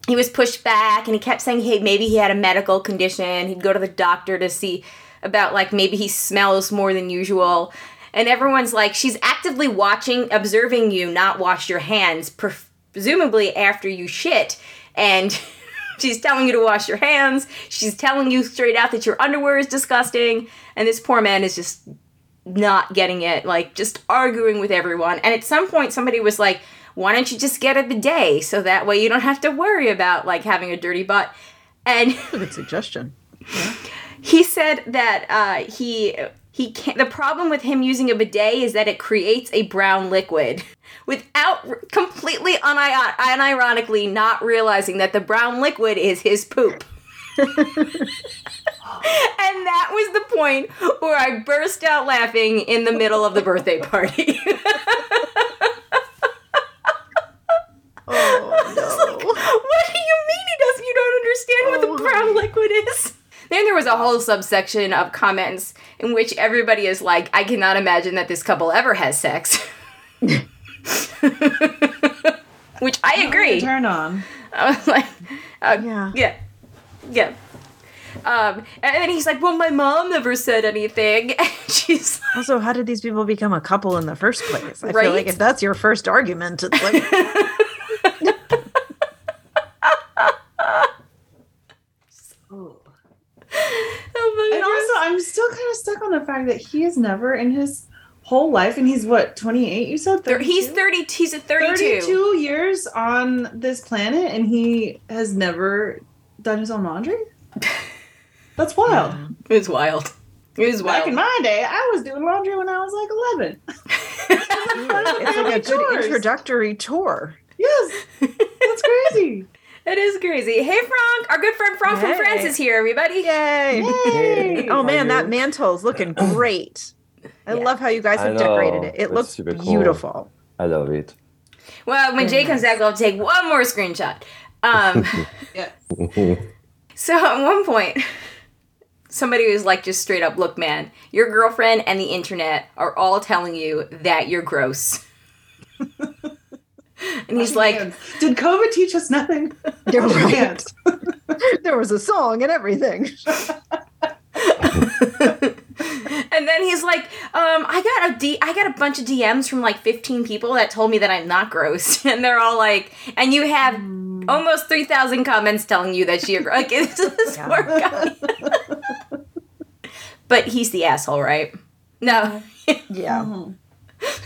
he was pushed back, and he kept saying, "Hey, maybe he had a medical condition. He'd go to the doctor to see about like maybe he smells more than usual." And everyone's like, "She's actively watching, observing you not wash your hands, presumably after you shit." And [LAUGHS] she's telling you to wash your hands. She's telling you straight out that your underwear is disgusting. And this poor man is just not getting it, like just arguing with everyone. And at some point, somebody was like, "Why don't you just get a bidet so that way you don't have to worry about like having a dirty butt?" And
Good suggestion. [LAUGHS]
he said that uh, he he can't. The problem with him using a bidet is that it creates a brown liquid without completely uni- unironically not realizing that the brown liquid is his poop. [LAUGHS] and that was the point where I burst out laughing in the middle of the birthday party. [LAUGHS]
Oh [LAUGHS] no.
what do you mean he doesn't? You don't understand what
Oh,
the brown liquid is? Then there was a whole subsection of comments in which everybody is like, I cannot imagine that this couple ever has sex. [LAUGHS] which I agree.
Turn on. [LAUGHS]
I was like, uh,
Yeah.
yeah, yeah. Um, and then he's like, "Well, my mom never said anything." [LAUGHS] And she's like,
Also, how did these people become a couple in the first place? I
Right?
feel like if that's your first argument, it's like
"Oh my
And also, I'm still kind of stuck on the fact that he has never in his whole life, and he's what, 28? You said
Thir-
32?
he's thirty. He's a thirty-two.
32 years on this planet, and he has never done his own laundry? [LAUGHS] That's wild.
It was wild. It was
Back
wild.
in my day, I was doing laundry when I was like 11. [LAUGHS]
it's like a good introductory tour.
Yes, that's crazy. [LAUGHS]
It is crazy. Hey, Frank, our good friend Frank from France is here. Everybody.
Yay!
Yay!
Oh man, that
you?
mantle is looking [CLEARS THROAT] great. I
Yeah.
love how you guys have decorated it. It
It's
looks
super cool.
beautiful.
I love it.
Well, when Jay comes back, I'll take one more screenshot. Um, [LAUGHS]
Yeah. [LAUGHS]
so at one point, somebody was like, just straight up, look, man, your girlfriend and the internet are all telling you that you're gross. [LAUGHS] and he's like,
Did COVID teach us nothing? [LAUGHS]
You're right. [LAUGHS] There was a song and everything. [LAUGHS]
and then he's like, um, I got a D, I got a bunch of DMs from like 15 people that told me that I'm not gross, and they're all like, and you have almost 3,000 comments telling you that you're like it's this
Yeah.
poor guy. but he's the asshole, right? No.
Yeah,
Is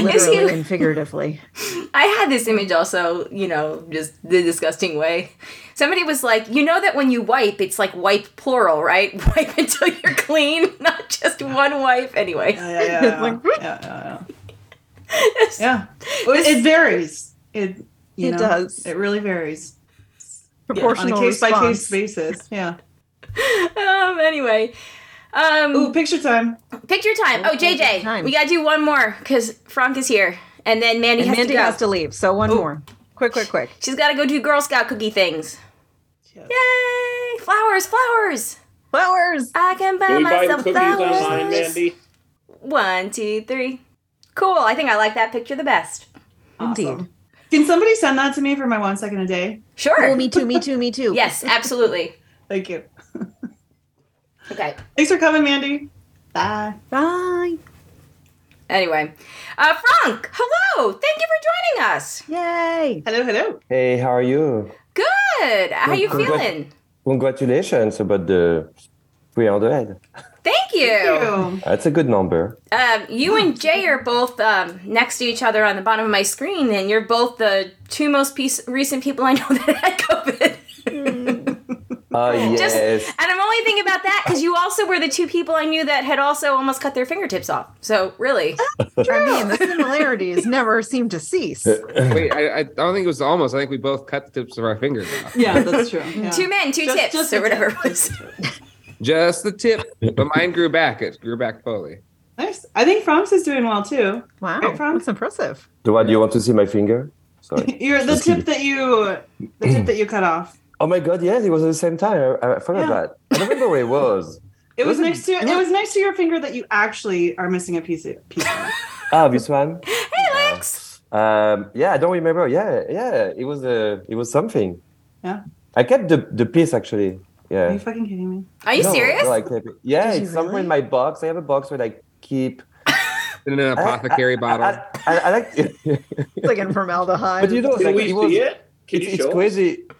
literally
he-
and figuratively. [LAUGHS]
I had this image also, you know, just the disgusting way. Somebody was like, you know that when you wipe, it's like wipe plural, right? [LAUGHS] Wipe until you're clean, [LAUGHS] not just one wipe. Anyway.
Yeah, yeah, yeah.
Like,
yeah, yeah, yeah. yeah. Well, it varies. It you
It
know,
does.
It really varies on
Proportional
a case by case basis. Yeah.
Um, anyway. Um,
Ooh, picture time.
picture time. Oh, JJ,
time.
we gotta do one more because Frank is here, and then Mandy
And
has
Mandy
to go.
has to leave, so one
Oh.
more. Quick, quick, quick.
She's gotta go do Girl Scout cookie things.
Yeah.
Yay! Flowers, flowers.
Flowers.
I can buy
Can we buy
myself
cookies
flowers.
online, Mandy?
One, two, three. Cool. I think I like that picture the best.
Indeed.
Awesome. Can somebody send that to me for my one second a day?
Sure.
Oh, me too, me too, me too. [LAUGHS]
Yes, absolutely.
Thank you. [LAUGHS]
Okay.
Thanks for coming, Mandy. Bye.
Bye.
Anyway, uh, Frank, hello. Thank you for joining us.
Yay.
Hello, hello.
Hey, how are you?
Good. How are you
Good.
feeling?
Congratulations about the 300.
Thank you.
Ew.
That's a good number.
Um, you and Jay are both um, next to each other on the bottom of my screen, and you're both the two most piece- recent people I know [LAUGHS] that had COVID.
Oh [LAUGHS] yes.
Just- And I'm only thinking about that because you also were the two people I knew that had also almost cut their fingertips off. So really, [LAUGHS]
I mean, the similarities never seem to cease. [LAUGHS]
Wait, I, I don't think it was almost. I think we both cut the tips of our fingers off.
Yeah, that's true. Yeah.
two men, two
Just-
tips,
just
or whatever
tip.
it was.
Just the tip, but mine grew back. It grew back fully.
Nice. I think Franz is doing well too.
Wow,
Right, Frank?
that's impressive.
So what? Do you want to see my finger? Sorry.
You're the tip that you the tip that you cut off.
Oh my god! Yes, it was at the same time. I, I forgot
Yeah.
that. I don't remember where it was. [LAUGHS]
It was
Was it-
next to it was next to your finger that you actually are missing a piece of piece of. [LAUGHS]
Ah, this one. [LAUGHS]
Hey, Lex.
Um, yeah, I don't remember. Yeah, yeah, it was uh, it was something.
Yeah.
I kept the the piece actually. Yeah.
Are you fucking kidding me?
Are you
No,
serious?
no, I kept it. Yeah,
Did
it's somewhere
really?
in my box. I have a box where I keep.
In an apothecary
I,
bottle.
I, I, I like.
It's like in formaldehyde.
but you know,
Can
like,
we
it was,
see it? Can
it's,
you
it's
show us?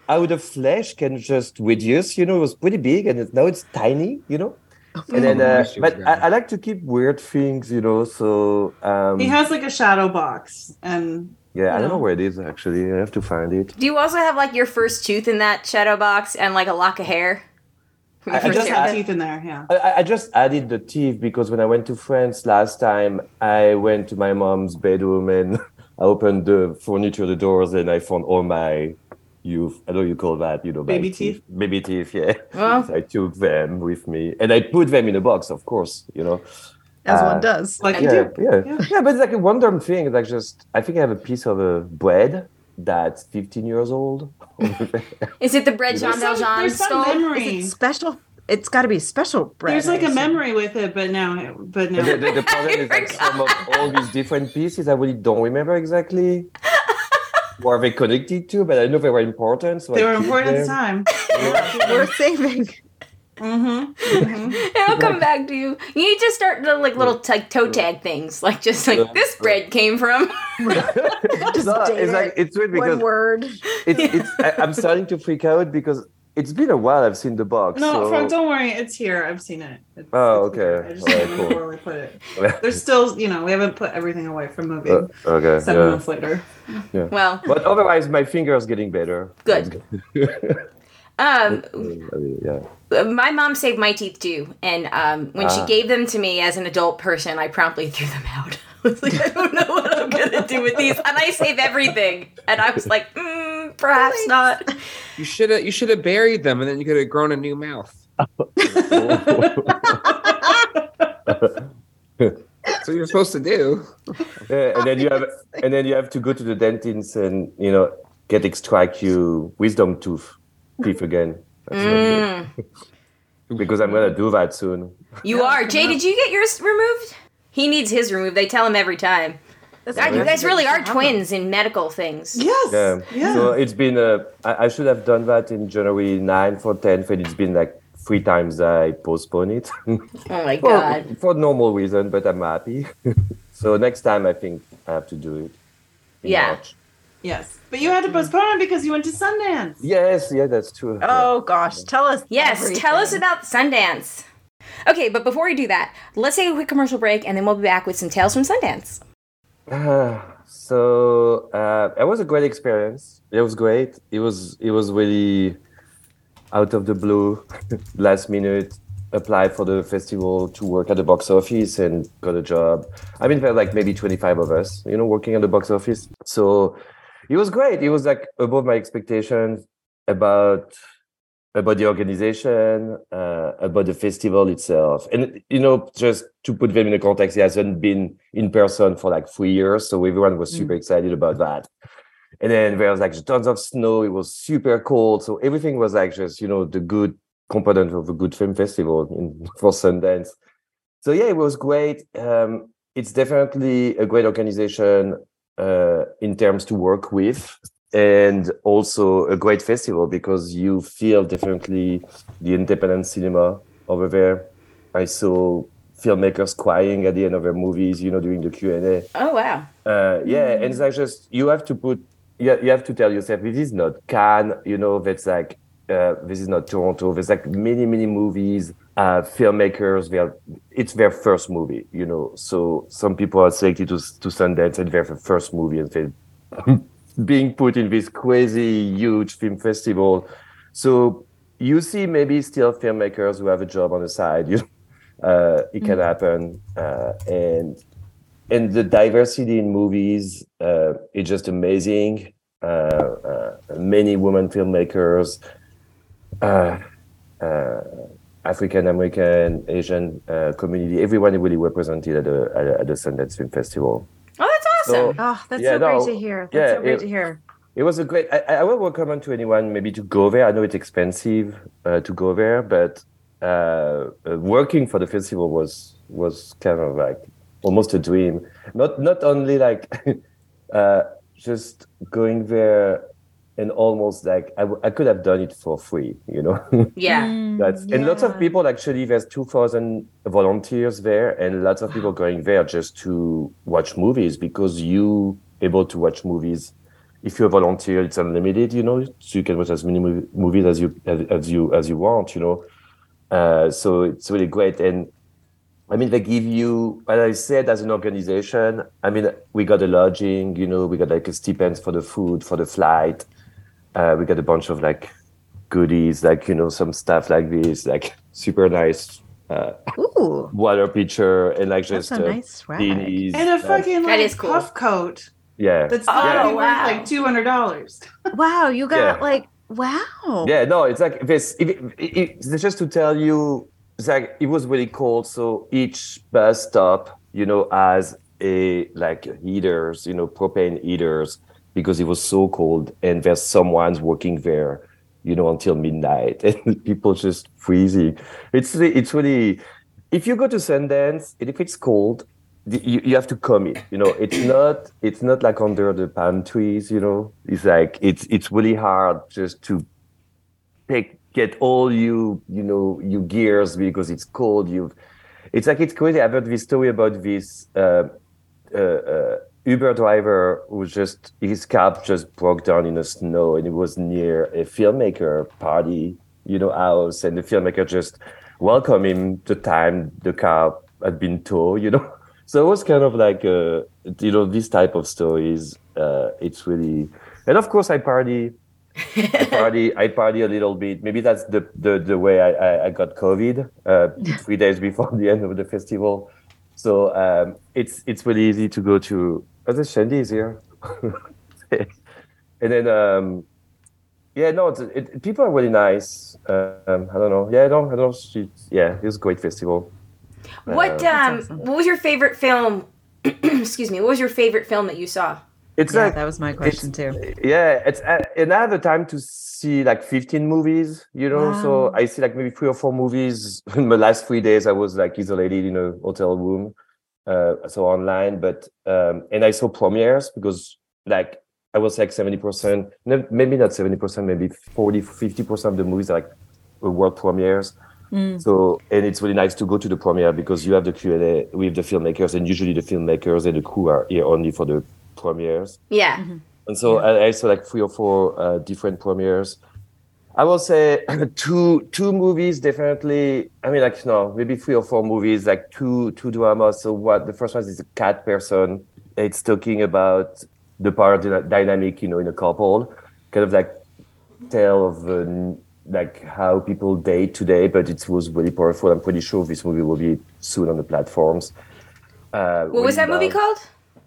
Crazy how the flesh can just reduce. You know, it was pretty big, and it, now it's tiny. You know. And then,
Oh,
uh,
wish it was
but I. I like to keep weird things, you know. So um,
He has like a shadow box and
yeah, I don't know where it is actually. I have to find it.
Do you also have like your first tooth in that shadow box and like a lock of hair?
I- I just
just have teeth in there. Yeah.
I- I, I just added the teeth because when I went to France last time, I went to my mom's bedroom and [LAUGHS] I opened the furniture, the doors, and I found all my youth. I know you call that, you know,
Baby teeth?
Baby teeth, yeah.
Well.
So [LAUGHS] I took them with me and I put them in a box, of course, you know.
as
uh,
one does.
Like you
Yeah,
do.
yeah,
Yeah.
yeah, But it's like a wonderful thing. Like just, I think I have a piece of a bread that's 15 years old. [LAUGHS]
Is it the bread Jean
There's some,
Valjean
there's some memory.
Is it special? It's got to be special bread.
There's like a memory with it, but now, but
But the,
now.
the, the problem is [LAUGHS] like some of all these different pieces I really don't remember exactly. What are they connected to? But I know they were important. So
They
I
were important at the
them.
time.
We're saving.
Mm-hmm. mm-hmm.
It'll come back to you. You need to start the like little like toe tag things, like just like this bread came from. [LAUGHS]
Just
No, it's like it's weird because
One word.
it's, it's I, I'm starting to freak out because it's been a while I've seen the box.
No,
so...
Frank, don't worry. It's here. I've seen it. It's,
Oh,
it's here.
okay.
I just
Alright,
don't remember
cool.
where we put it. There's still, you know, we haven't put everything away from moving.
Uh, okay.
Seven
Yeah.
months later. Yeah.
Well,
But otherwise, my finger's getting better.
Good. [LAUGHS] um,
yeah.
my mom saved my teeth too, and um, when she
Ah.
gave them to me as an adult person, I promptly threw them out. [LAUGHS] I was like, I don't know what I'm gonna do with these, and I save everything. And I was like, mm, perhaps not.
You should have you should have buried them, and then you could have grown a new mouth. [LAUGHS] That's what you're supposed to do.
Yeah, and then you have and then you have to go to the dentist and you know get extract you wisdom tooth teeth again.
Mm.
Because I'm gonna do that soon.
You are Jay. Did you get yours removed? He needs his removed. They tell him every time. God, you guys really are twins in medical things.
Yes.
Yeah.
Yeah.
So it's been uh, I, I should have done that in January 9 for 10th, and it's been like three times I postpone it [LAUGHS]
Oh my
for,
god.
for normal reason, but I'm happy. [LAUGHS] so next time I think I have to do it. in
Yeah.
March.
Yes. But you had to postpone it because you went to Sundance.
Yes, yeah, that's true.
Oh gosh, tell us.
Yes, tell us about Sundance. Okay, but before we do that, let's take a quick commercial break and then we'll be back with some tales from Sundance.
Ah, [SIGHS] so uh, it was a great experience. It was great. It was it was really out of the blue, [LAUGHS] last minute. Applied for the festival to work at the box office and got a job. I mean, there were like maybe twenty five of us, you know, working at the box office. So it was great. It was like above my expectations about about the organization, uh, about the festival itself. And, you know, just to put them in a context, it hasn't been in person for like three years. So everyone was super excited about that. And then there was like tons of snow. It was super cold. So everything was like just, you know, the good component of a good film festival in, [LAUGHS] for Sundance. So yeah, it was great. Um, it's definitely a great organization uh, in terms to work with and also a great festival because you feel definitely the independent cinema over there. I saw filmmakers crying at the end of their movies, you know, during the Q and A.
Oh wow.
Uh, yeah, and it's like just you have to put, you, you have to tell yourself this is not Cannes, you know, that's like uh, this is not Toronto. There's like many, many movies, uh, filmmakers. They are, it's their first movie, you know. So some people are selected to to Sundance and their first movie, and they [LAUGHS] being put in this crazy huge film festival. So you see maybe still filmmakers who have a job on the side. [LAUGHS] You, uh, it can happen, uh, and and the diversity in movies uh, is just amazing. Uh, uh, many women filmmakers, uh, uh, African American, Asian uh, community, everyone is really represented at, the- at the Sundance Film Festival.
Oh, that's.
Oh, that's
Yeah,
so
no,
great to hear. That's
yeah,
so great
it-
to hear.
It was a great. I, I would recommend to anyone maybe to go there. I know it's expensive uh, to go there, but uh, uh, working for the festival was was kind of like almost a dream. Not not only like [LAUGHS] uh, just going there and almost like I, w- I could have done it for free, you know. [LAUGHS]
yeah.
That's and lots of people actually. There's two thousand volunteers there, and lots of people going there just to watch movies because you able to watch movies. If you're a volunteer, it's unlimited, you know, so you can watch as many mov- movies as you as, as you as you want, you know. Uh, so it's really great, and I mean, they give you, as I said, as an organization. I mean, we got a lodging, you know, we got like a stipend for the food, for the flight. Uh, we got a bunch of like goodies, like you know, some stuff like this, like super nice uh,
Ooh,
water pitcher, and like
that's
just
a
uh,
nice swag.
beanies.
And a
uh,
fucking like
is cool.
puff coat
yeah,
that's
Oh,
probably
wow.
worth like two hundred dollars. [LAUGHS]
Wow, you got
Yeah.
like wow.
yeah. No, it's like this. It, it, it, it's just to tell you, it's like it was really cold. So each bus stop, you know, has a like heaters, you know, propane heaters because it was so cold, and there's someone's working there, you know, until midnight, [LAUGHS] and people just freezing. It's it's really. If you go to Sundance, and if it's cold, you, you have to commit. You know, it's not it's not like under the palm trees. You know, it's like it's it's really hard just to take get all you you know you gears because it's cold. you've it's like it's crazy. I've heard this story about this uh, uh, uh, Uber driver who just his cab just broke down in the snow and it was near a filmmaker party, you know, house, and the filmmaker just welcomed him the time the car had been towed, you know. [LAUGHS] So it was kind of like uh, you know this type of stories. Uh, it's really, and of course I party. I party. I party a little bit. Maybe that's the the, the way I, I, I got COVID uh, three days before [LAUGHS] the end of the festival. So um, it's it's really easy to go to. The Shandy is here, and then um, yeah, no, it's, it, people are really nice. Um, I don't know. Yeah, no, I don't know. She, yeah, it was a great festival.
What
Uh,
um
awesome.
what was your favorite film? [CLEARS THROAT] excuse me. What was your favorite film that you saw?
It's
Yeah,
like
that was my question too.
yeah it's uh, and i have the time to see like 15 movies you know so i see like maybe three or four movies [LAUGHS] in the last three days i was like isolated in a hotel room uh so online but um and i saw premieres because like i was like 70 percent maybe not 70 percent maybe 40 50 percent of the movies like world premieres
Mm.
so and it's really nice to go to the premiere because you have the q&a with the filmmakers and usually the filmmakers and the crew are here only for the premieres
Yeah.
and so I, I saw like three or four uh, different premieres. I will say [CLEARS THROAT] two two movies definitely. I mean, like no, maybe three or four movies, like two two dramas. So what the first one is a cat person. It's talking about the power dyna- dynamic, you know, in a couple, kind of like tale of um, like how people date today. But it was really powerful. I'm pretty sure this movie will be soon on the platforms. Uh,
What was that movie called?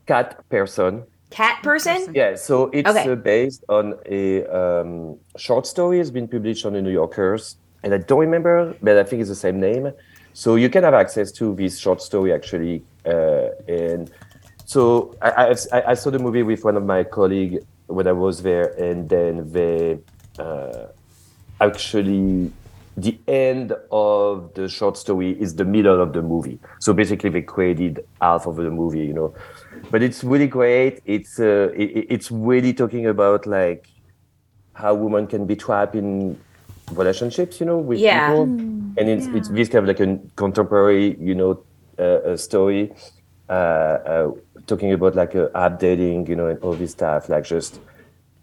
Cat person.
Cat Person?
Yeah, so it's
Okay.
uh, based on a um, short story. It's been published on the New Yorkers, and I don't remember, but I think it's the same name. So you can have access to this short story actually, uh, and so I, I, I- I saw the movie with one of my colleagues when I was there, and then they uh, actually the end of the short story is the middle of the movie. So basically, they created half of the movie, you know. But it's really great. It's uh, it, it- it's really talking about like how women can be trapped in relationships, you know, with
Yeah.
people, and it's it's this kind of like a contemporary, you know, uh, a story, uh, uh, talking about like uh, updating, you know, and all this stuff, like just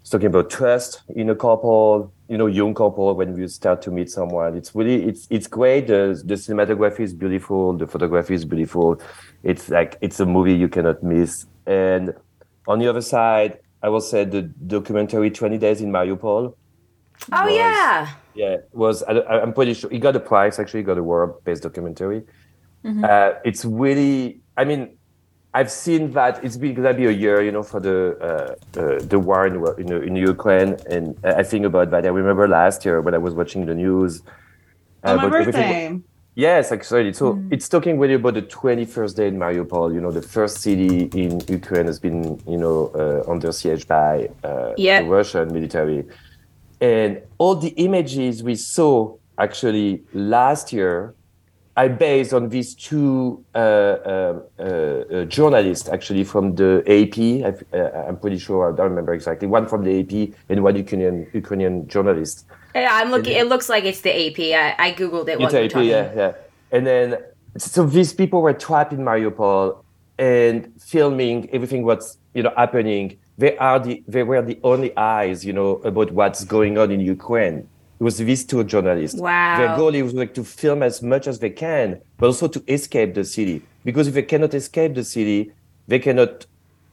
it's talking about trust in a couple, you know, young couple when you start to meet someone. It's really it's it's great. The the cinematography is beautiful, the photography is beautiful. It's like it's a movie you cannot miss. And on the other side, I will say the documentary 20 Days in Mariupol.
Oh
was-
yeah.
yeah, was I, I'm pretty sure he got a prize. Actually, he got a world-based documentary.
Mm-hmm.
Uh, it's really, I mean, I've seen that it's been gonna be a year, you know, for the uh, uh, the war in in, in Ukraine, and I think about that. I remember last year when I was watching the news.
On my
about everything-
birthday.
Yes, actually. So
Mm.
it's talking really about the 21st day in Mariupol. You know, the first city in Ukraine has been, you know, uh, under siege by uh,
Yeah.
the Russian military. And all the images we saw actually last year are based on these two uh, um, uh, uh, journalists actually from the AP. I've- Uh, I'm pretty sure I don't remember exactly. One from the AP and one Ukrainian Ukrainian journalist.
Yeah, I'm looking. It looks like it's the AP. I, I googled it.
It's AP,
talking.
yeah, yeah. And then, so these people were trapped in Mariupol and filming everything what's you know happening. They are the they were the only eyes, you know, about what's going on in Ukraine. It was these two journalists.
Wow.
Their goal is like to film as much as they can, but also to escape the city. Because if they cannot escape the city, they cannot,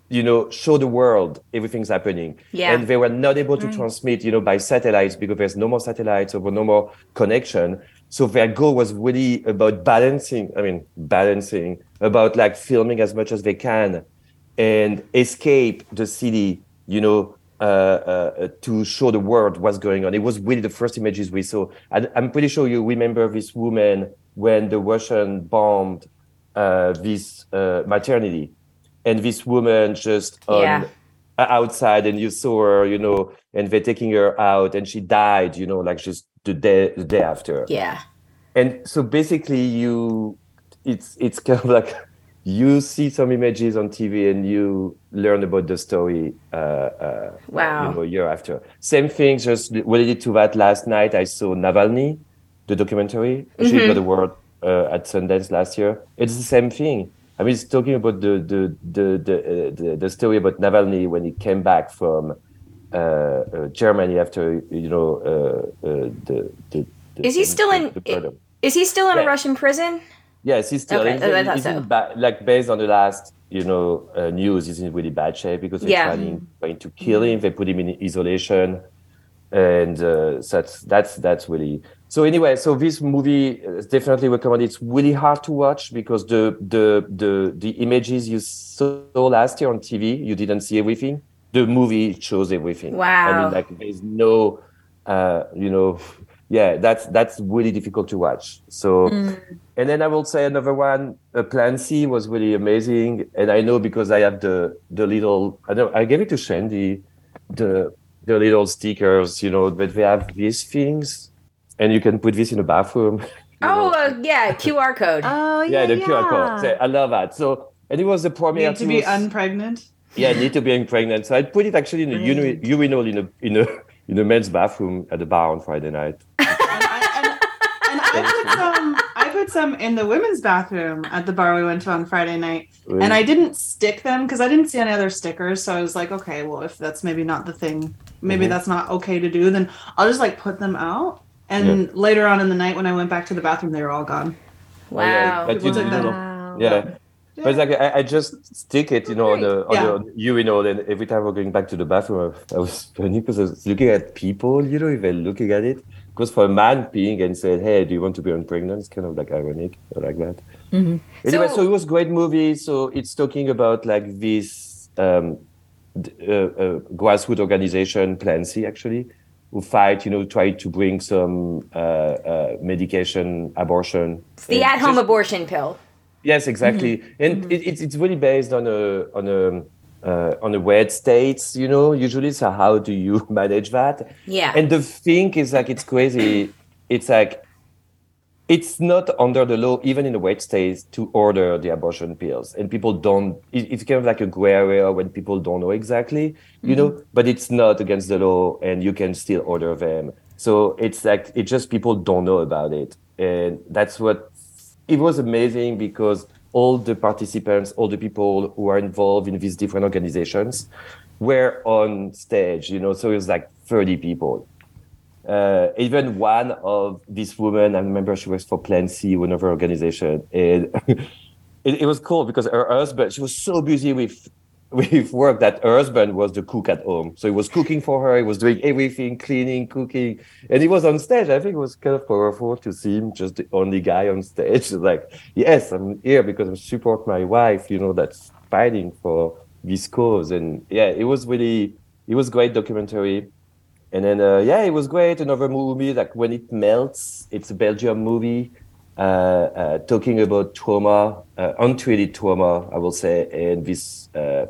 you know, show the world everything's happening.
Yeah.
And they were not able to mm. transmit, you know, by satellites because there's no more satellites or no more connection. So their goal was really about balancing, I mean, balancing, about like filming as much as they can and escape the city, you know, to show the world what's going on. It was really the first images we saw. And I'm pretty sure you remember this woman when the Russian bombed uh, this uh, maternity. And this woman just on,
Yeah.
uh, outside, and you saw her, you know, and they're taking her out, and she died, you know, like just the day, the day after
Yeah.
and so basically you it's it's [LAUGHS] kind of like you see some images on tv and you learn about the story uh, uh
Wow.
you know a year after same thing just related to that last night i saw navalny the documentary she got award uh, at sundance last year it's the same thing i mean it's talking about the the the the, uh, the, the story about navalny when he came back from uh, uh, Germany after you know uh, uh, the, the, the
Is he still in?
the.
Is he still in a Russian prison?
Yes, he's still.
Okay,
he's, he's
so.
in ba- like based on the last, you know, uh, news, he's in really bad shape because they're
Yeah.
trying, trying to kill him. They put him in isolation, and uh, so that's that's that's really. So anyway, so this movie is definitely recommended. It's really hard to watch because the the the the images you saw last year on TV, you didn't see everything. The movie shows everything.
Wow!
I mean, like there's no, uh, you know, yeah, that's that's really difficult to watch. So. And then I will say another one, uh, Plan C was really amazing. And I know because I have the the little, I know I gave it to Shandy, the the little stickers, you know, but they have these things, and you can put this in the bathroom. [LAUGHS]
Oh, uh, yeah, QR code.
Oh yeah,
yeah, the
yeah.
QR code. So I love that. So and it was the premiere
Need to be unpregnant.
yeah, need to be pregnant. So I put it actually in a uni- urinal in a in a in a men's bathroom at the bar on Friday night. [LAUGHS]
And I, and, and I put some. I put some in the women's bathroom at the bar we went to on Friday night, and I didn't stick them because I didn't see any other stickers. So I was like, okay, well, if that's maybe not the thing, maybe
Mhm.
that's not okay to do, then I'll just like put them out. And later on in the night, when I went back to the bathroom, they were all gone.
Oh, yeah,
Wow.
but you
People took them.
Wow.
Yeah. But it's like I, I just stick it, you know, on the, on
Yeah.
the and every time we're going back to the bathroom, I, was [LAUGHS] funny because I was looking at people, you know, if they're looking at it. Because for a man peeing and said, "Hey, do you want to be pregnant?" It's kind of like ironic, I like that. Anyway,
So-
so, it was a great movie. So it's talking about like this um, uh, uh, grassroots organization, Plan C, actually, who fight, you know, try to bring some uh, uh, medication, abortion.
It's the at-home
just-
abortion pill.
Yes, exactly, mm-hmm. and mm-hmm. It, it's it's really based on a on a uh, on a red states, you know. Usually, so how do you [LAUGHS] manage that?
Yeah.
And the thing is, like, it's crazy. It's like it's not under the law, even in the red states, to order the abortion pills, and people don't. It, it's kind of like a gray area when people don't know exactly, you mm-hmm. know. But it's not against the law, and you can still order them. So it's like it's just people don't know about it, and that's what it was amazing because all the participants, all the people who are involved in these different organizations were on stage, you know, so it was like 30 people. Uh, even one of these women, I remember she works for Plan C, one of her organization, and [LAUGHS] it, it was cool because her husband, she was so busy with with work that her husband was the cook at home. So he was cooking for her. He was doing everything, cleaning, cooking, and he was on stage. I think it was kind of powerful to see him just the only guy on stage. [LAUGHS] Like, yes, I'm here because I support my wife. You know, that's fighting for this cause. And yeah, it was really, it was great documentary. And then uh, yeah, it was great. Another movie like When It Melts. It's a Belgium movie uh, uh, talking about trauma, uh, untreated trauma, I will say. And this, uh,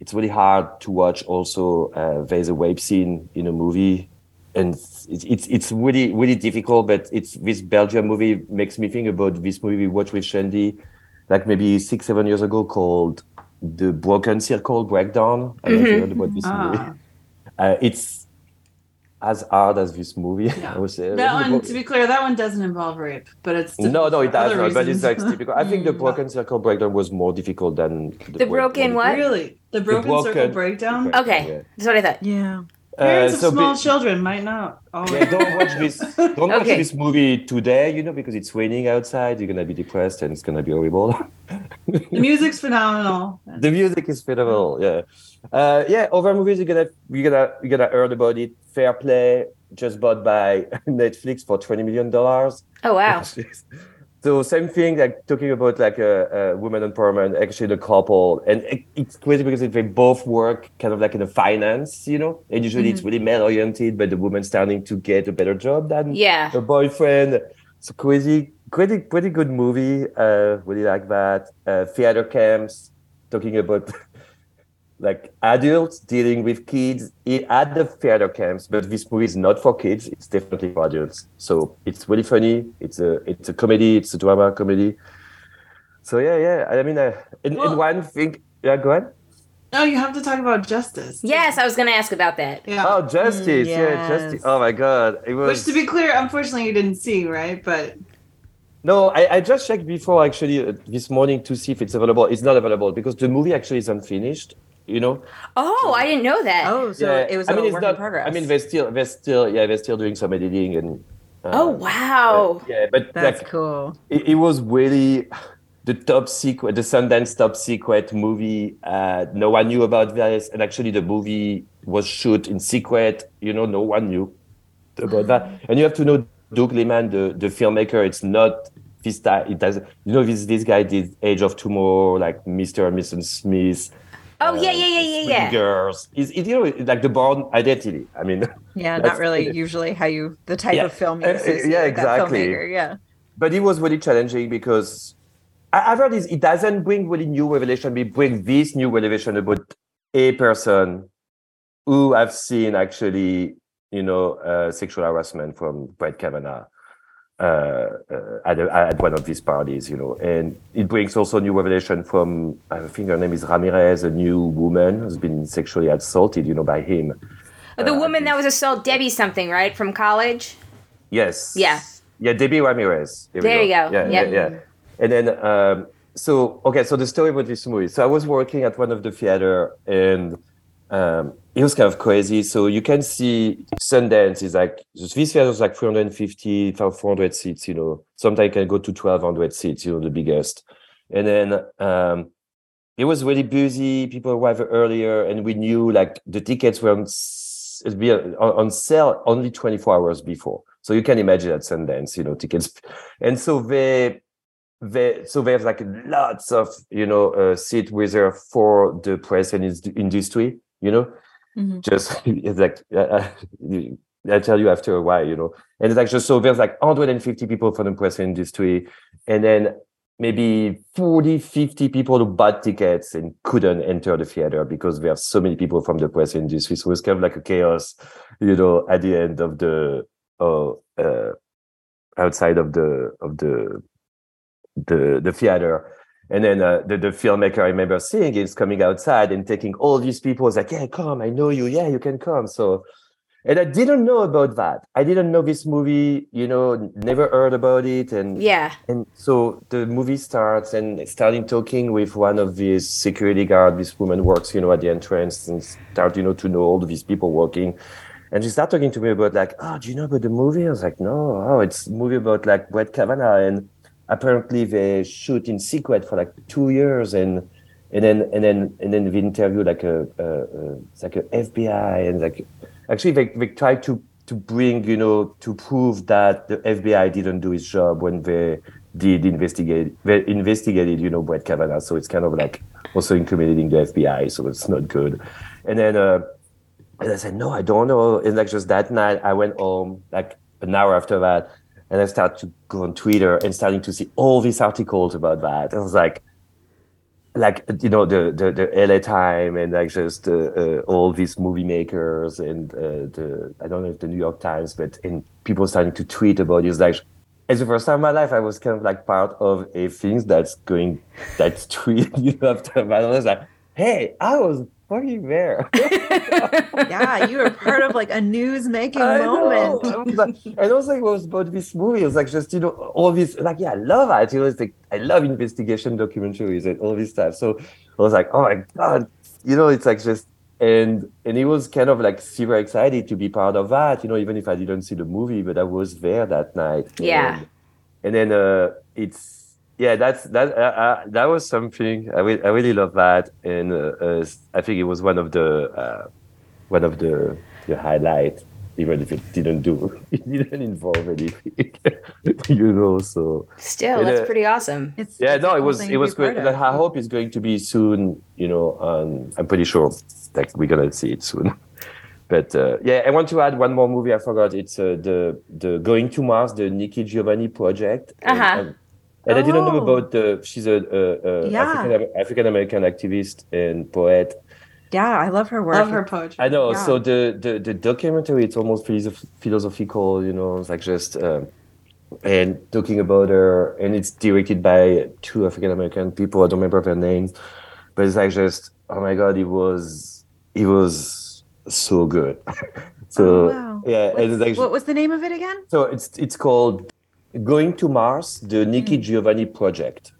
it's really hard to watch. Also, uh, there's a rape scene in a movie, and it's it's it's really really difficult. But it's this Belgium movie makes me think about this movie we watched with Shandy, like maybe six seven years ago, called The Broken Circle Breakdown. I don't know if you about this movie.
Ah. [LAUGHS]
Uh, it's as hard as this movie. [LAUGHS] I would say.
That one, to be clear, that one doesn't involve rape, but it's
no, no, it does not. But it's like typical. I think the [LAUGHS] broken circle breakdown was more difficult than
The broken what?
Really, the broken, circle
broken-
breakdown.
Okay,
Yeah.
that's what I thought.
Yeah.
Parents
Uh,
of
so
small
be-
children might not always.
yeah, don't watch [LAUGHS] this. Don't watch this movie today. You know, because it's raining outside. You're gonna be depressed and it's gonna be horrible. [LAUGHS]
the music's phenomenal.
the music is phenomenal. Yeah, uh, yeah. Other movies you're gonna you're gonna you're gonna heard about it. Fair Play just bought by [LAUGHS] Netflix for twenty million dollars.
Oh wow.
So same thing, like talking about like a, a woman empowerment, actually the couple, and it, it's crazy because if they both work kind of like in the finance, you know, and usually it's really male oriented, but the woman starting to get a better job than
Yeah.
her boyfriend. It's a crazy, pretty pretty good movie. Uh, really like that. Uh, theater camps, talking about like adults dealing with kids i- at the theater camps but this movie is not for kids it's definitely for adults so it's really funny it's a it's a comedy it's a drama comedy so yeah yeah i mean uh, and,
Well-
and one thing yeah go ahead
No, you have to talk about justice.
Yes, I was going to ask about that.
Yeah.
oh justice yeah
yes.
justice oh my god it was
Which, to be clear, unfortunately, you didn't see, right? But
no I, I just checked before actually uh, this morning to see if it's available it's not available because the movie actually is unfinished you know
Oh, I didn't know that.
Oh, so
yeah
it was
i
a
mean it's
work
not
in progress.
i mean they're still they're still yeah they're still doing some editing and uh,
Oh wow.
yeah but
That's
like,
cool.
it, it was really the top secret, the Sundance top secret movie. Uh, no one knew about this, and actually the movie was shot in secret. You know, no one knew about that. And you have to know Doug Liman, the the filmmaker. It's not this time. It does. You know, this this guy did Edge of Tomorrow, like Mr. and Mrs. Smith.
Oh
uh,
yeah, yeah, yeah, yeah, yeah.
Girls. Is it, you know like the Bourne Identity? I mean. [LAUGHS]
Yeah, not really
it.
usually how you the type
Yeah.
of film you
Uh, uh,
associate
yeah, exactly.
Yeah.
but it was really challenging because I, I've heard is it doesn't bring really new revelation. It brings this new revelation about a person who I've seen actually, you know, uh, sexual harassment from Brett Kavanaugh uh, uh, at, a, at one of these parties, you know, and it brings also new revelation from I think her name is Ramirez, a new woman who's been sexually assaulted, you know, by him.
Oh, the
Uh,
woman that was assaulted, Debbie something, right, from college.
Yes.
Yeah.
Yeah, Debbie Ramirez. we
There you go.
Yeah, yeah,
Yep.
yeah. And then, um, so okay, so the story about this movie. So I was working at one of the theater, and um, it was kind of crazy. So you can see Sundance is like this theater is like 350, 400 seats. You know, sometimes can go to 1200 seats. You know, the biggest. And then um, it was really busy. People arrived earlier, and we knew like the tickets were on, on sale only 24 hours before. So you can imagine at Sundance, you know, tickets. And so they, they, so there's like lots of, you know, uh, seat reserved for the press and industry, you know,
Mhm.
just [LAUGHS] it's like, uh, I tell you after a while, you know, and it's like just so there's like 150 people from the press industry, and then maybe 40, 50 people who bought tickets and couldn't enter the theater because there are so many people from the press industry. So it's kind of like a chaos, you know, at the end of the, uh, uh, outside of the, of the, the, the theater. And then uh, the, the filmmaker I remember seeing is coming outside and taking all these people. It's like, yeah, come, I know you. Yeah, you can come. So, and I didn't know about that. I didn't know this movie, you know, never heard about it. And
Yeah.
and so the movie starts and starting talking with one of these security guard. This woman works, you know, at the entrance and start, you know, to know all these people working. And she started talking to me about like, oh, do you know about the movie? I was like, no, oh, it's a movie about like Brett Kavanaugh. And apparently they shoot in secret for like two years. And and then and then and then they interview like a, a, a like a FBI and like actually they they tried to to bring you know to prove that the FBI didn't do its job when they did investigate they investigated you know Brett Kavanaugh so it's kind of like also incriminating the FBI so it's not good and then uh and I said no I don't know and like just that night I went home like an hour after that and I started to go on Twitter and starting to see all these articles about that and I was like like you know the the, the LA Time and like just uh, uh, all these movie makers and uh, the I don't know if the New York Times, but and people starting to tweet about it. It's like it's the first time in my life I was kind of like part of a thing that's going that's [LAUGHS] tweeting you know, after that. I was like, hey, I was fucking there. [LAUGHS]
yeah, you were part of like a news making moment.
I was like, and also it was about this movie. It was like just you know all this like yeah, I love it. You know, it's like I love investigation documentaries and all this stuff. So I was like, oh my god, you know, it's like just and and it was kind of like super excited to be part of that. You know, even if I didn't see the movie, but I was there that night.
Yeah.
And, and then uh, it's yeah, that's that. Uh, uh, that was something I, re- I really love that, and uh, uh, I think it was one of the uh, one of the the highlight, even if it didn't do [LAUGHS] it didn't involve anything, [LAUGHS] you know. So
Still,
And,
that's
uh,
pretty awesome.
It's,
yeah,
it's
no, it was it was
be part
great.
of.
I hope it's going to be soon. You know, um, I'm pretty sure like we're gonna see it soon. [LAUGHS] But uh, yeah, I want to add one more movie. I forgot. It's uh, the the Going to Mars, the Nikki Giovanni project.
Uh-huh.
um, and I didn't know
Oh.
about the. She's a, a, a
Yeah.
African African American activist and poet.
Yeah, I love her work.
Love her poetry.
I know.
Yeah.
So the, the the documentary, it's almost philosoph- philosophical. You know, it's like just um, and talking about her, and it's directed by two African American people. I don't remember their names, but it's like just oh my god, it was it was so good. [LAUGHS] so
Oh, wow.
yeah, and it's like
what was the name of it again?
so it's it's called Going to Mars: The. Nikki Giovanni Project.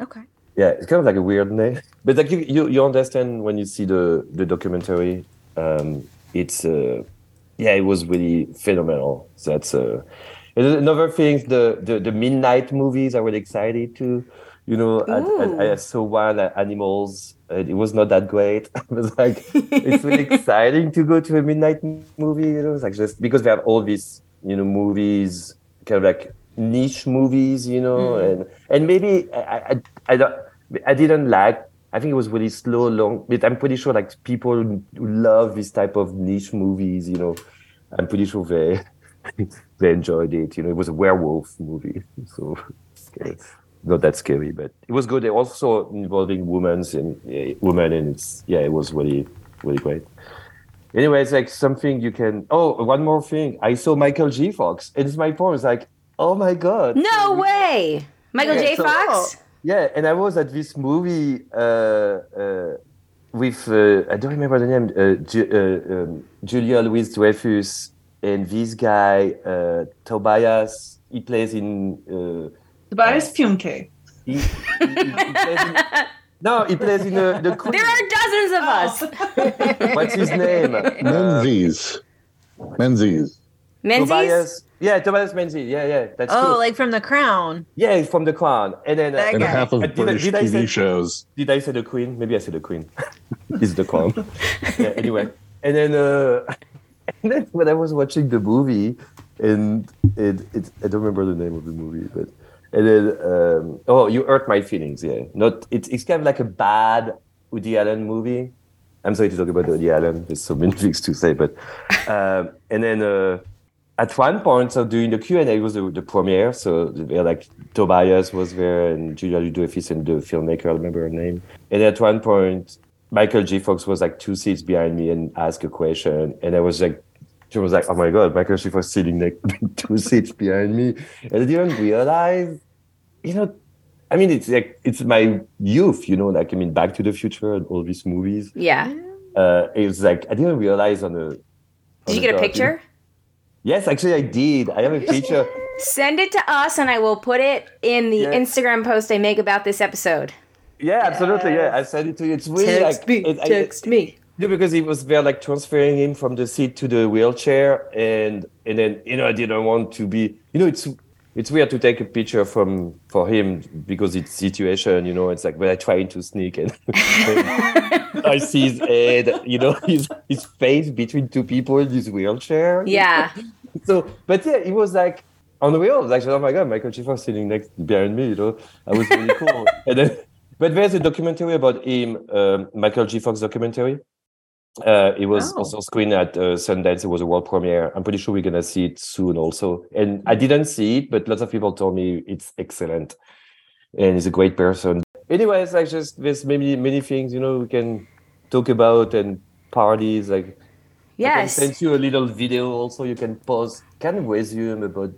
Okay.
Yeah, it's kind of like a weird name, [LAUGHS] but like you, you, you understand when you see the the documentary. Um, it's uh, yeah, it was really phenomenal. That's uh, another thing. The, the the midnight movies. I really excited to, you know, I, I, I saw one uh, animals. Uh, it was not that great. [LAUGHS] I was like, it's really [LAUGHS] exciting to go to a midnight movie. You know, it's like just because we have all these you know movies, kind of like niche movies, you know, hmm. and and maybe I I, I don't I didn't like. I think it was really slow, long. But I'm pretty sure like people who love this type of niche movies, you know, I'm pretty sure they [LAUGHS] they enjoyed it. You know, it was a werewolf movie, so it's not that scary, but it was good. They also involving women and women, and it's yeah, it was really really great. Anyway, it's like something you can. Oh, one more thing. I saw Michael G. Fox, and it's my point. It's like, oh my god.
No way. Michael
Yeah,
J.
so-
Fox?
Yeah, and I was at this movie uh, uh, with uh, I don't remember the name. Uh, Ju- uh, um, Julia Louis Dreyfus and this guy uh, Tobias. He plays in. Uh,
Tobias Funke.
he, he- he plays in [LAUGHS] no, he plays in the, the Queen. [LAUGHS]
There are dozens of us. [LAUGHS]
What's his name? [LAUGHS]
Menzies. Menzies.
Menzies?
Tobias. Yeah, Tobias Menzies. Yeah, yeah, that's
Oh,
true.
like from The Crown.
yeah, he's from The Crown. And then uh,
And
guy.
half of
Uh, did I-
British
did I
TV
say-
shows.
Did I say the queen? Maybe I said the queen. It's the crown. yeah, anyway, and then uh, and then when I was watching the movie, and it, it I don't remember the name of the movie, but and then um, oh, you hurt my feelings. Yeah, not it's it's kind of like a bad Woody Allen movie. I'm sorry to talk about Woody Allen. There's so many [LAUGHS] things to say, but um, and then. Uh, at one point, so during the Q and A, it was the, the premiere. So like Tobias was there, and Julia Louis-Dreyfus and the filmmaker, I remember her name. And at one point, Michael J. Fox was like two seats behind me and asked a question, and I was like, she was like, "Oh my god, Michael J. Fox sitting like [LAUGHS] two seats behind me," and I didn't realize, you know. I mean, it's like it's my youth, you know. Like I mean, Back to the Future and all these movies.
Yeah.
Uh, it was like I didn't realize on the.
Did you get a picture?
Yes, actually, I did. I have a picture. [LAUGHS]
Send it to us and I will put it in the
Yeah.
Instagram post I make about this episode.
Yeah, absolutely. Yeah, I sent it to you. It's really
Text
like
me.
it- I-
Text me.
Yeah, because he was there like transferring him from the seat to the wheelchair, and and then you know I didn't want to be. You know, it's it's weird to take a picture from for him because it's situation, you know. It's like when I trying to sneak and [LAUGHS] I see his head, you know, [LAUGHS] his his face between two people in his wheelchair.
Yeah. [LAUGHS]
So, but yeah, it was like unreal. Like, oh my god, Michael J. Fox sitting next behind me, you know, that was really cool. and then, but there's a documentary about him, um, Michael J. Fox documentary. Uh, it was
Oh.
also screened at uh, Sundance. It was a world premiere. I'm pretty sure we're gonna see it soon, also. And I didn't see it, but lots of people told me it's excellent, and he's a great person. Anyways, like just there's many many things you know we can talk about and parties like I can
Yes.
send you a little video also you can pause Can resume about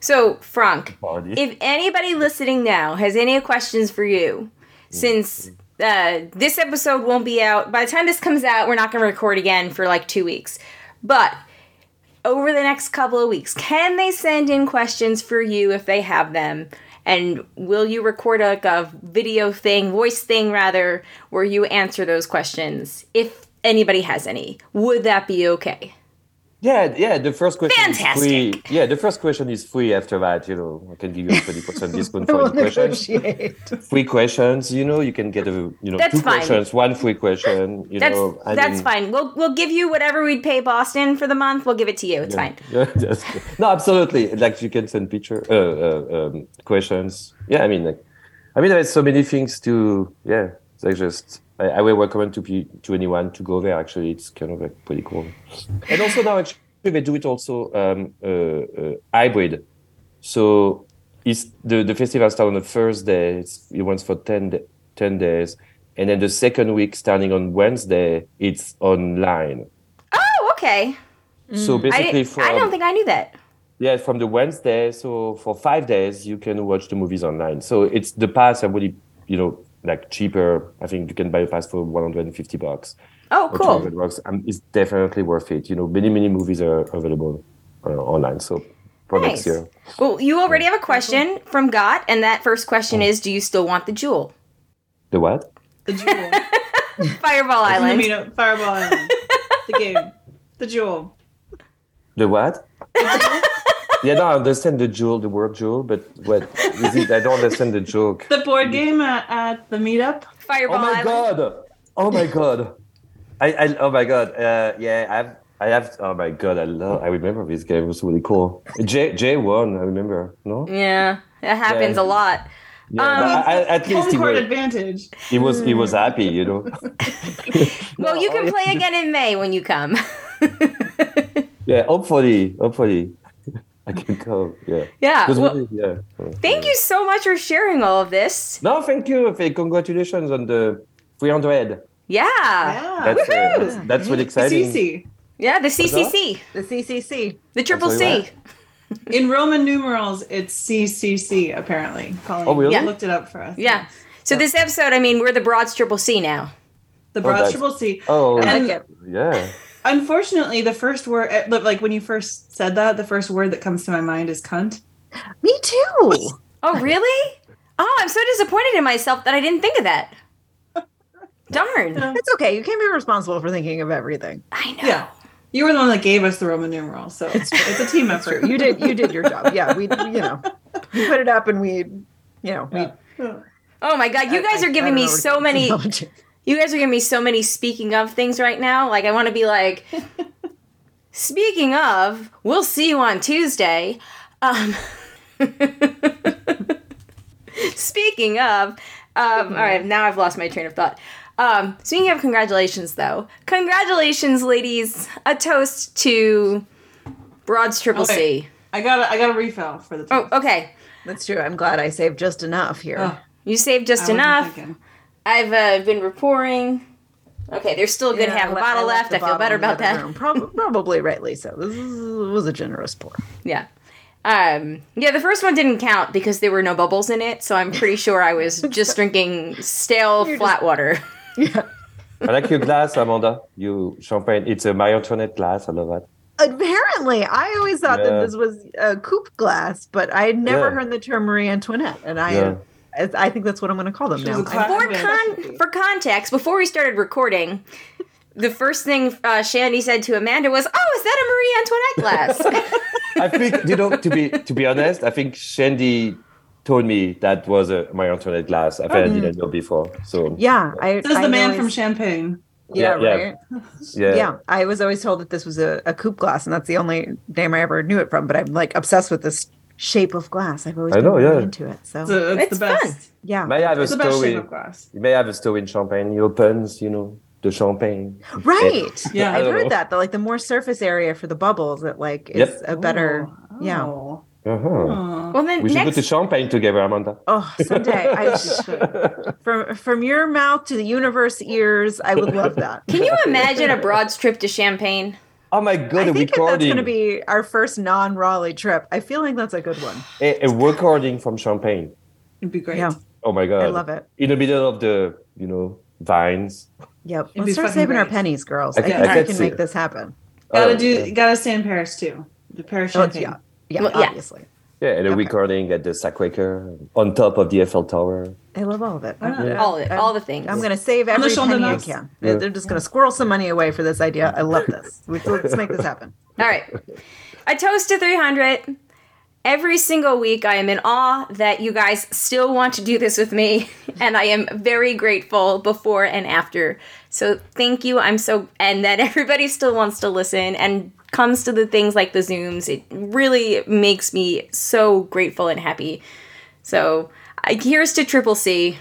So, Frank, if anybody listening now has any questions for you, since uh, this episode won't be out, by the time this comes out, we're not going to record again for like two weeks. But over the next couple of weeks, can they send in questions for you if they have them? And will you record like a video thing, voice thing rather, where you answer those questions if anybody has any? Would that be okay?
Yeah, yeah. The first question is free. Yeah, the first question is free. After that, you know, I can give you a twenty percent discount for [LAUGHS]
We'll
any questions.
negotiate.
Free questions, you know, you can get a you know
That's
two
fine.
questions, one free question. You
That's
know, I
that's
mean,
fine. We'll we'll give you whatever we'd pay Boston for the month. We'll give it to you. It's
yeah,
fine. [LAUGHS]
Yeah, that's- no, absolutely. Like you can send picture, uh, uh, um, questions. Yeah, I mean, like, I mean, there's so many things to. Yeah, it's like just. I, I will recommend to to anyone to go there. Actually, it's kind of like pretty cool. And also now, actually, they do it also um, uh, uh, hybrid. So it's the the festival starts on the first day. It's, it runs for 10, 10 days, and then the second week, starting on Wednesday, it's online.
Oh, okay.
So basically,
didn't- I don't think I knew that.
yeah, from the Wednesday, so for five days you can watch the movies online. So it's the past are really, you know, like cheaper. I think you can buy a pass for 150 bucks
Oh, cool.
200 bucks. And it's definitely worth it. You know, many many movies are available uh, online. So for
Nice.
next year,
Well, you already have a question from Got, and that first question is: Do you still want the jewel?
the what?
The jewel. [LAUGHS]
Fireball Island.
I
Island.
mean, Fireball Island. The game. The jewel.
The what? [LAUGHS] yeah, no, I understand the jewel, the word jewel, but what is it? I don't understand the joke.
The board game at, at the meetup.
Fireball
Oh my
Island.
god! Oh my god! I, I oh my god! Uh, yeah, I've I have. Oh my god! I love. I remember this game. It was really cool. J J won. I remember. No.
Yeah, It happens
Yeah.
a lot.
Yeah,
Um,
I, I, at least
Home
he
court
was,
advantage.
he was he was happy. You know. [LAUGHS]
Well, you can [LAUGHS] play again in May when you come.
Yeah. Hopefully, hopefully, I can come. Yeah.
yeah. Well,
really- yeah.
thank you so much for sharing all of this.
No, thank you. Th- Congratulations on the 300.
Yeah.
Yeah.
That's uh, that's, that's really exciting.
CC.
Yeah, the CCC,
The CCC.
the Triple C. [LAUGHS]
In Roman numerals, it's CCC, apparently. Colleen
Oh, really?
Yeah.
looked it up for us.
Yeah. So this episode, I mean, we're the Broads Triple C now.
The
Oh,
Broad Triple C.
Oh,
I
And-
like it.
yeah.
Unfortunately, the first word, eh, like when you first said that, the first word that comes to my mind is cunt.
Me too. [LAUGHS]
Oh, really? Oh, I'm so disappointed in myself that I didn't think of that. [LAUGHS] Darn.
It's okay. You can't be responsible for thinking of everything.
I know.
Yeah. You were the one that gave us the Roman numerals, so it's, it's a team effort.
true. You did. You did your job. Yeah. We. [LAUGHS] You know. We put it up, and we. You know. We.
Oh my god, you guys are giving me so many
Technology.
You guys are giving me so many speaking of things right now. Like I want to be like [LAUGHS] Speaking of, we'll see you on Tuesday. Um [LAUGHS] Speaking of, um, [LAUGHS] all right, now I've lost my train of thought. Um, speaking of congratulations, though, congratulations, ladies! A toast to Broads Triple
Okay.
C.
I got a, I got a refill for the.
Oh, okay.
That's true. I'm glad I saved just enough here.
Oh,
You saved just
I wasn't
enough.
thinking.
I've uh, been reporting. Okay, there's still a good
Yeah,
half a bottle
left
left. I feel better about that.
room. [LAUGHS] Probably rightly so. This was a generous pour.
Yeah. Um, yeah, the first one didn't count because there were no bubbles in it, so I'm pretty sure I was [LAUGHS] just drinking stale flat water. [LAUGHS]
Yeah.
I like your glass, Amanda. You champagne. It's a Marie Antoinette glass. I love that.
Apparently, I always thought
Yeah.
that this was a coupe glass, but I had never
Yeah.
heard the term Marie Antoinette, and I,
Yeah.
I, I think that's what I'm going to call them
She
now.
For, con- for context, before we started recording, the first thing uh, Shandy said to Amanda was, "Oh, is that a Marie Antoinette glass?" [LAUGHS]
I think you know to be to be honest, I think Shandy told me that was a Marie Antoinette glass. I think I didn't know before. So
Yeah, I.
This is
I
the man
always-
from Champagne.
Yeah,
Yeah, yeah.
right.
yeah.
Yeah. I was always told that this was a, a coupe glass, and that's the only name I ever knew it from. But I'm like obsessed with this shape of glass. I've always
I
been
know,
really
yeah.
into it. So
It's, a, it's,
It's
the best.
fun.
yeah,
May I have a
It's the best
story?
shape of glass.
You may have a story in Champagne. He opens, you know, the champagne.
right. [LAUGHS]
Yeah.
I
I've heard
know.
that. The like the more surface area for the bubbles, it like is
Yep.
a better.
Oh.
Yeah.
Oh.
Uh-huh.
Well, then
We should go to Champagne together, Amanda.
Oh, someday. [LAUGHS] I from from your mouth to the universe ears, I would love that.
can you [LAUGHS] imagine a broad trip to Champagne?
Oh my god,
I think if that's going to be our first non-Raleigh trip, I feel like that's a good one.
a, a recording from Champagne.
It'd be great.
Yeah,
Oh my god.
I love it.
In the middle of the, you know, vines.
Yep.
be
Let's start
fucking
saving our pennies, girls.
I
I,
can-
think
I
we
can
can make
it.
this happen.
Gotta
Oh,
do.
yeah.
Gotta stay in Paris too. The Paris
Oh, yeah, yeah,
Well,
obviously.
Yeah, and a
Okay.
recording at the Sacré-Cœur on top of the Eiffel Tower.
I love all of it. I'm,
Yeah.
All of it, all the things.
I'm going to save
On the
every
Champ de
penny I
Mars.
can.
Yeah.
They're just going to squirrel some money away for this idea. I love this. Let's make this happen. [LAUGHS]
All right. A toast to 300. Every single week, I am in awe that you guys still want to do this with me, [LAUGHS] and I am very grateful before and after. So, thank you. I'm so, and that everybody still wants to listen and comes to the things like the Zooms. It really makes me so grateful and happy. So, I, here's to Triple C.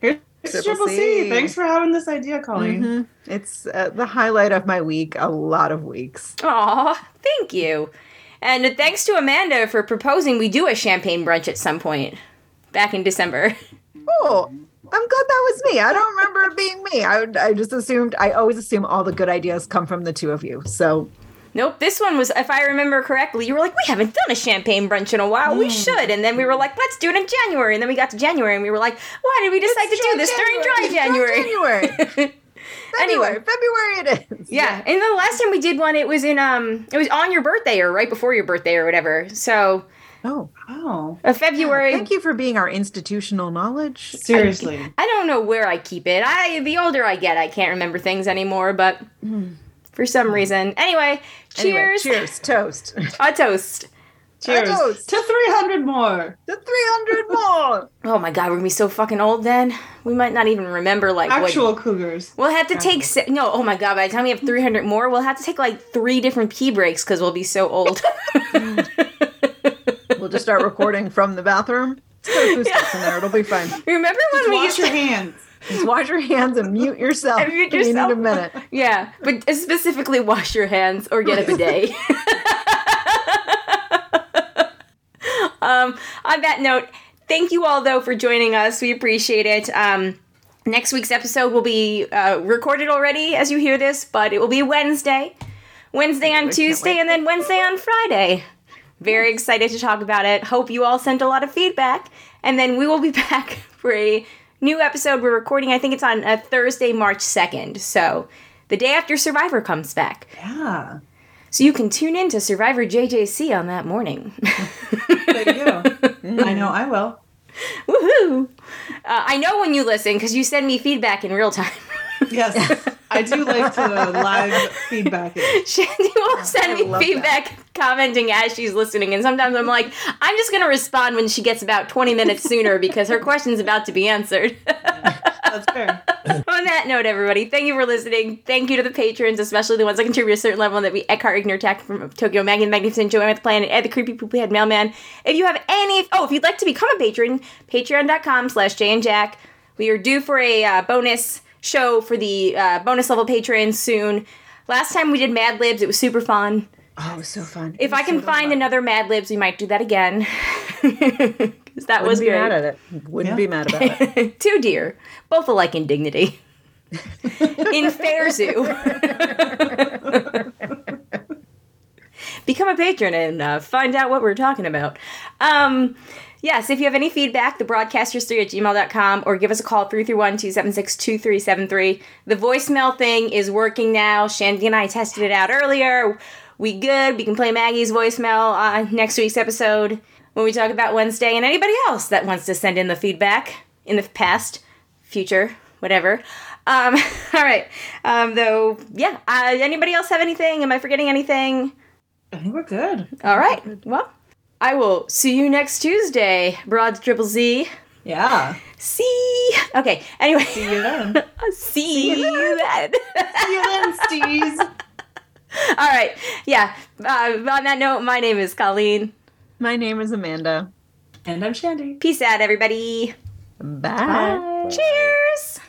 Here's
Triple
Triple
C.
C. Thanks for having this idea, Colleen.
It's uh, the highlight of my week, a lot of weeks.
Aw, thank you. And thanks to Amanda for proposing we do a champagne brunch at some point back in December. [LAUGHS]
Oh, I'm glad that was me. I don't remember it being me. I, I just assumed, I always assume all the good ideas come from the two of you. So,
Nope, this one was, if I remember correctly, you were like, we haven't done a champagne brunch in a while. We should. And then we were like, let's do it in January. And then we got to January and we were like, why did we decide to do this during dry January?
January. [LAUGHS]
Anyway.
February, February it is.
Yeah, and the last time we did one, it was in um, it was on your birthday or right before your birthday or whatever. So
Oh,
Oh,
uh, February.
thank you for being our institutional knowledge.
seriously.
I don't know where I keep it. I the older I get, I can't remember things anymore. But for some reason, anyway,
Anyway,
cheers,
cheers. Toast. [LAUGHS]
a toast.
Cheers
toast.
to 300 more.
The 300 more. [LAUGHS]
Oh my god, we're gonna be so fucking old then. We might not even remember like
Actual
What,
cougars.
we'll have to take se- no. Oh my god, by the time we have three hundred more, we'll have to take like three different pee breaks because we'll be so old. [LAUGHS]
We'll just start recording from the bathroom. Just put acoustics in there. It'll be fine.
remember when we
Wash
used
your
to?
hands.
Just wash your hands and mute yourself.
And mute
if You need a minute.
Yeah, but specifically wash your hands or get a bidet. [LAUGHS] um, on that note, thank you all though for joining us. We appreciate it. Um, next week's episode will be uh, recorded already as you hear this, but it will be Wednesday. Wednesday on Tuesday and then Wednesday on Friday. Very excited to talk about it. Hope you all sent a lot of feedback. And then we will be [LAUGHS] back for a new episode. We're recording, I think it's on a Thursday, March 2nd. So the day after Survivor comes back.
Yeah.
So you can tune in to Survivor JJC on that morning.
There you go. [LAUGHS] I know I will.
Woohoo! Uh, I know when you listen because you send me feedback in real time.
Yes. [LAUGHS] I do like to live feedback it.
Shandy will send me feedback commenting as she's listening, and sometimes I'm like, I'm just gonna respond when she gets about 20 minutes sooner because her question's about to be answered. [LAUGHS]
That's fair. [LAUGHS]
On that note, everybody, thank you for listening. Thank you to the patrons, especially the ones that contribute a certain level that we Eckhart Igner Attack from Tokyo, Maggie the Magnificent, with the Planet, Ed the Creepy Poopy Head Mailman. If you have any, oh, if you'd like to become a patron, patreon.com slash Jay and Jack. We are due for a uh, bonus show for the uh, bonus level patrons soon. Last time we did Mad Libs, it was super fun.
Oh, it was so fun.
If I can find another Mad Libs, we might do that again. [LAUGHS] Because that was
Wouldn't be
great.
mad at it. Wouldn't
Yeah.
be mad about it. [LAUGHS]
Two deer, both alike in dignity. [LAUGHS] in fair zoo. Become a patron and uh, find out what we're talking about. Um, yes, if you have any feedback, the broadcasters3 at gmail.com or give us a call 331 276 2373. The voicemail thing is working now. Shandy and I tested it out earlier. We good. We can play Maggie's voicemail on next week's episode when we talk about Wednesday and anybody else that wants to send in the feedback in the past, future, whatever. Um, [LAUGHS] all right. Um, though, yeah. Uh, anybody else have anything? Am I forgetting anything?
I think we're good.
All right. Well, I will see you next Tuesday, Broad Triple Z.
Yeah.
See. Okay. Anyway.
See you then. [LAUGHS]
see you then.
See you then, Steez. [LAUGHS]
All right. Yeah. Uh, on that note, my name is Colleen.
My name is Amanda.
And I'm Shandy.
Peace out, everybody.
Bye.
Cheers.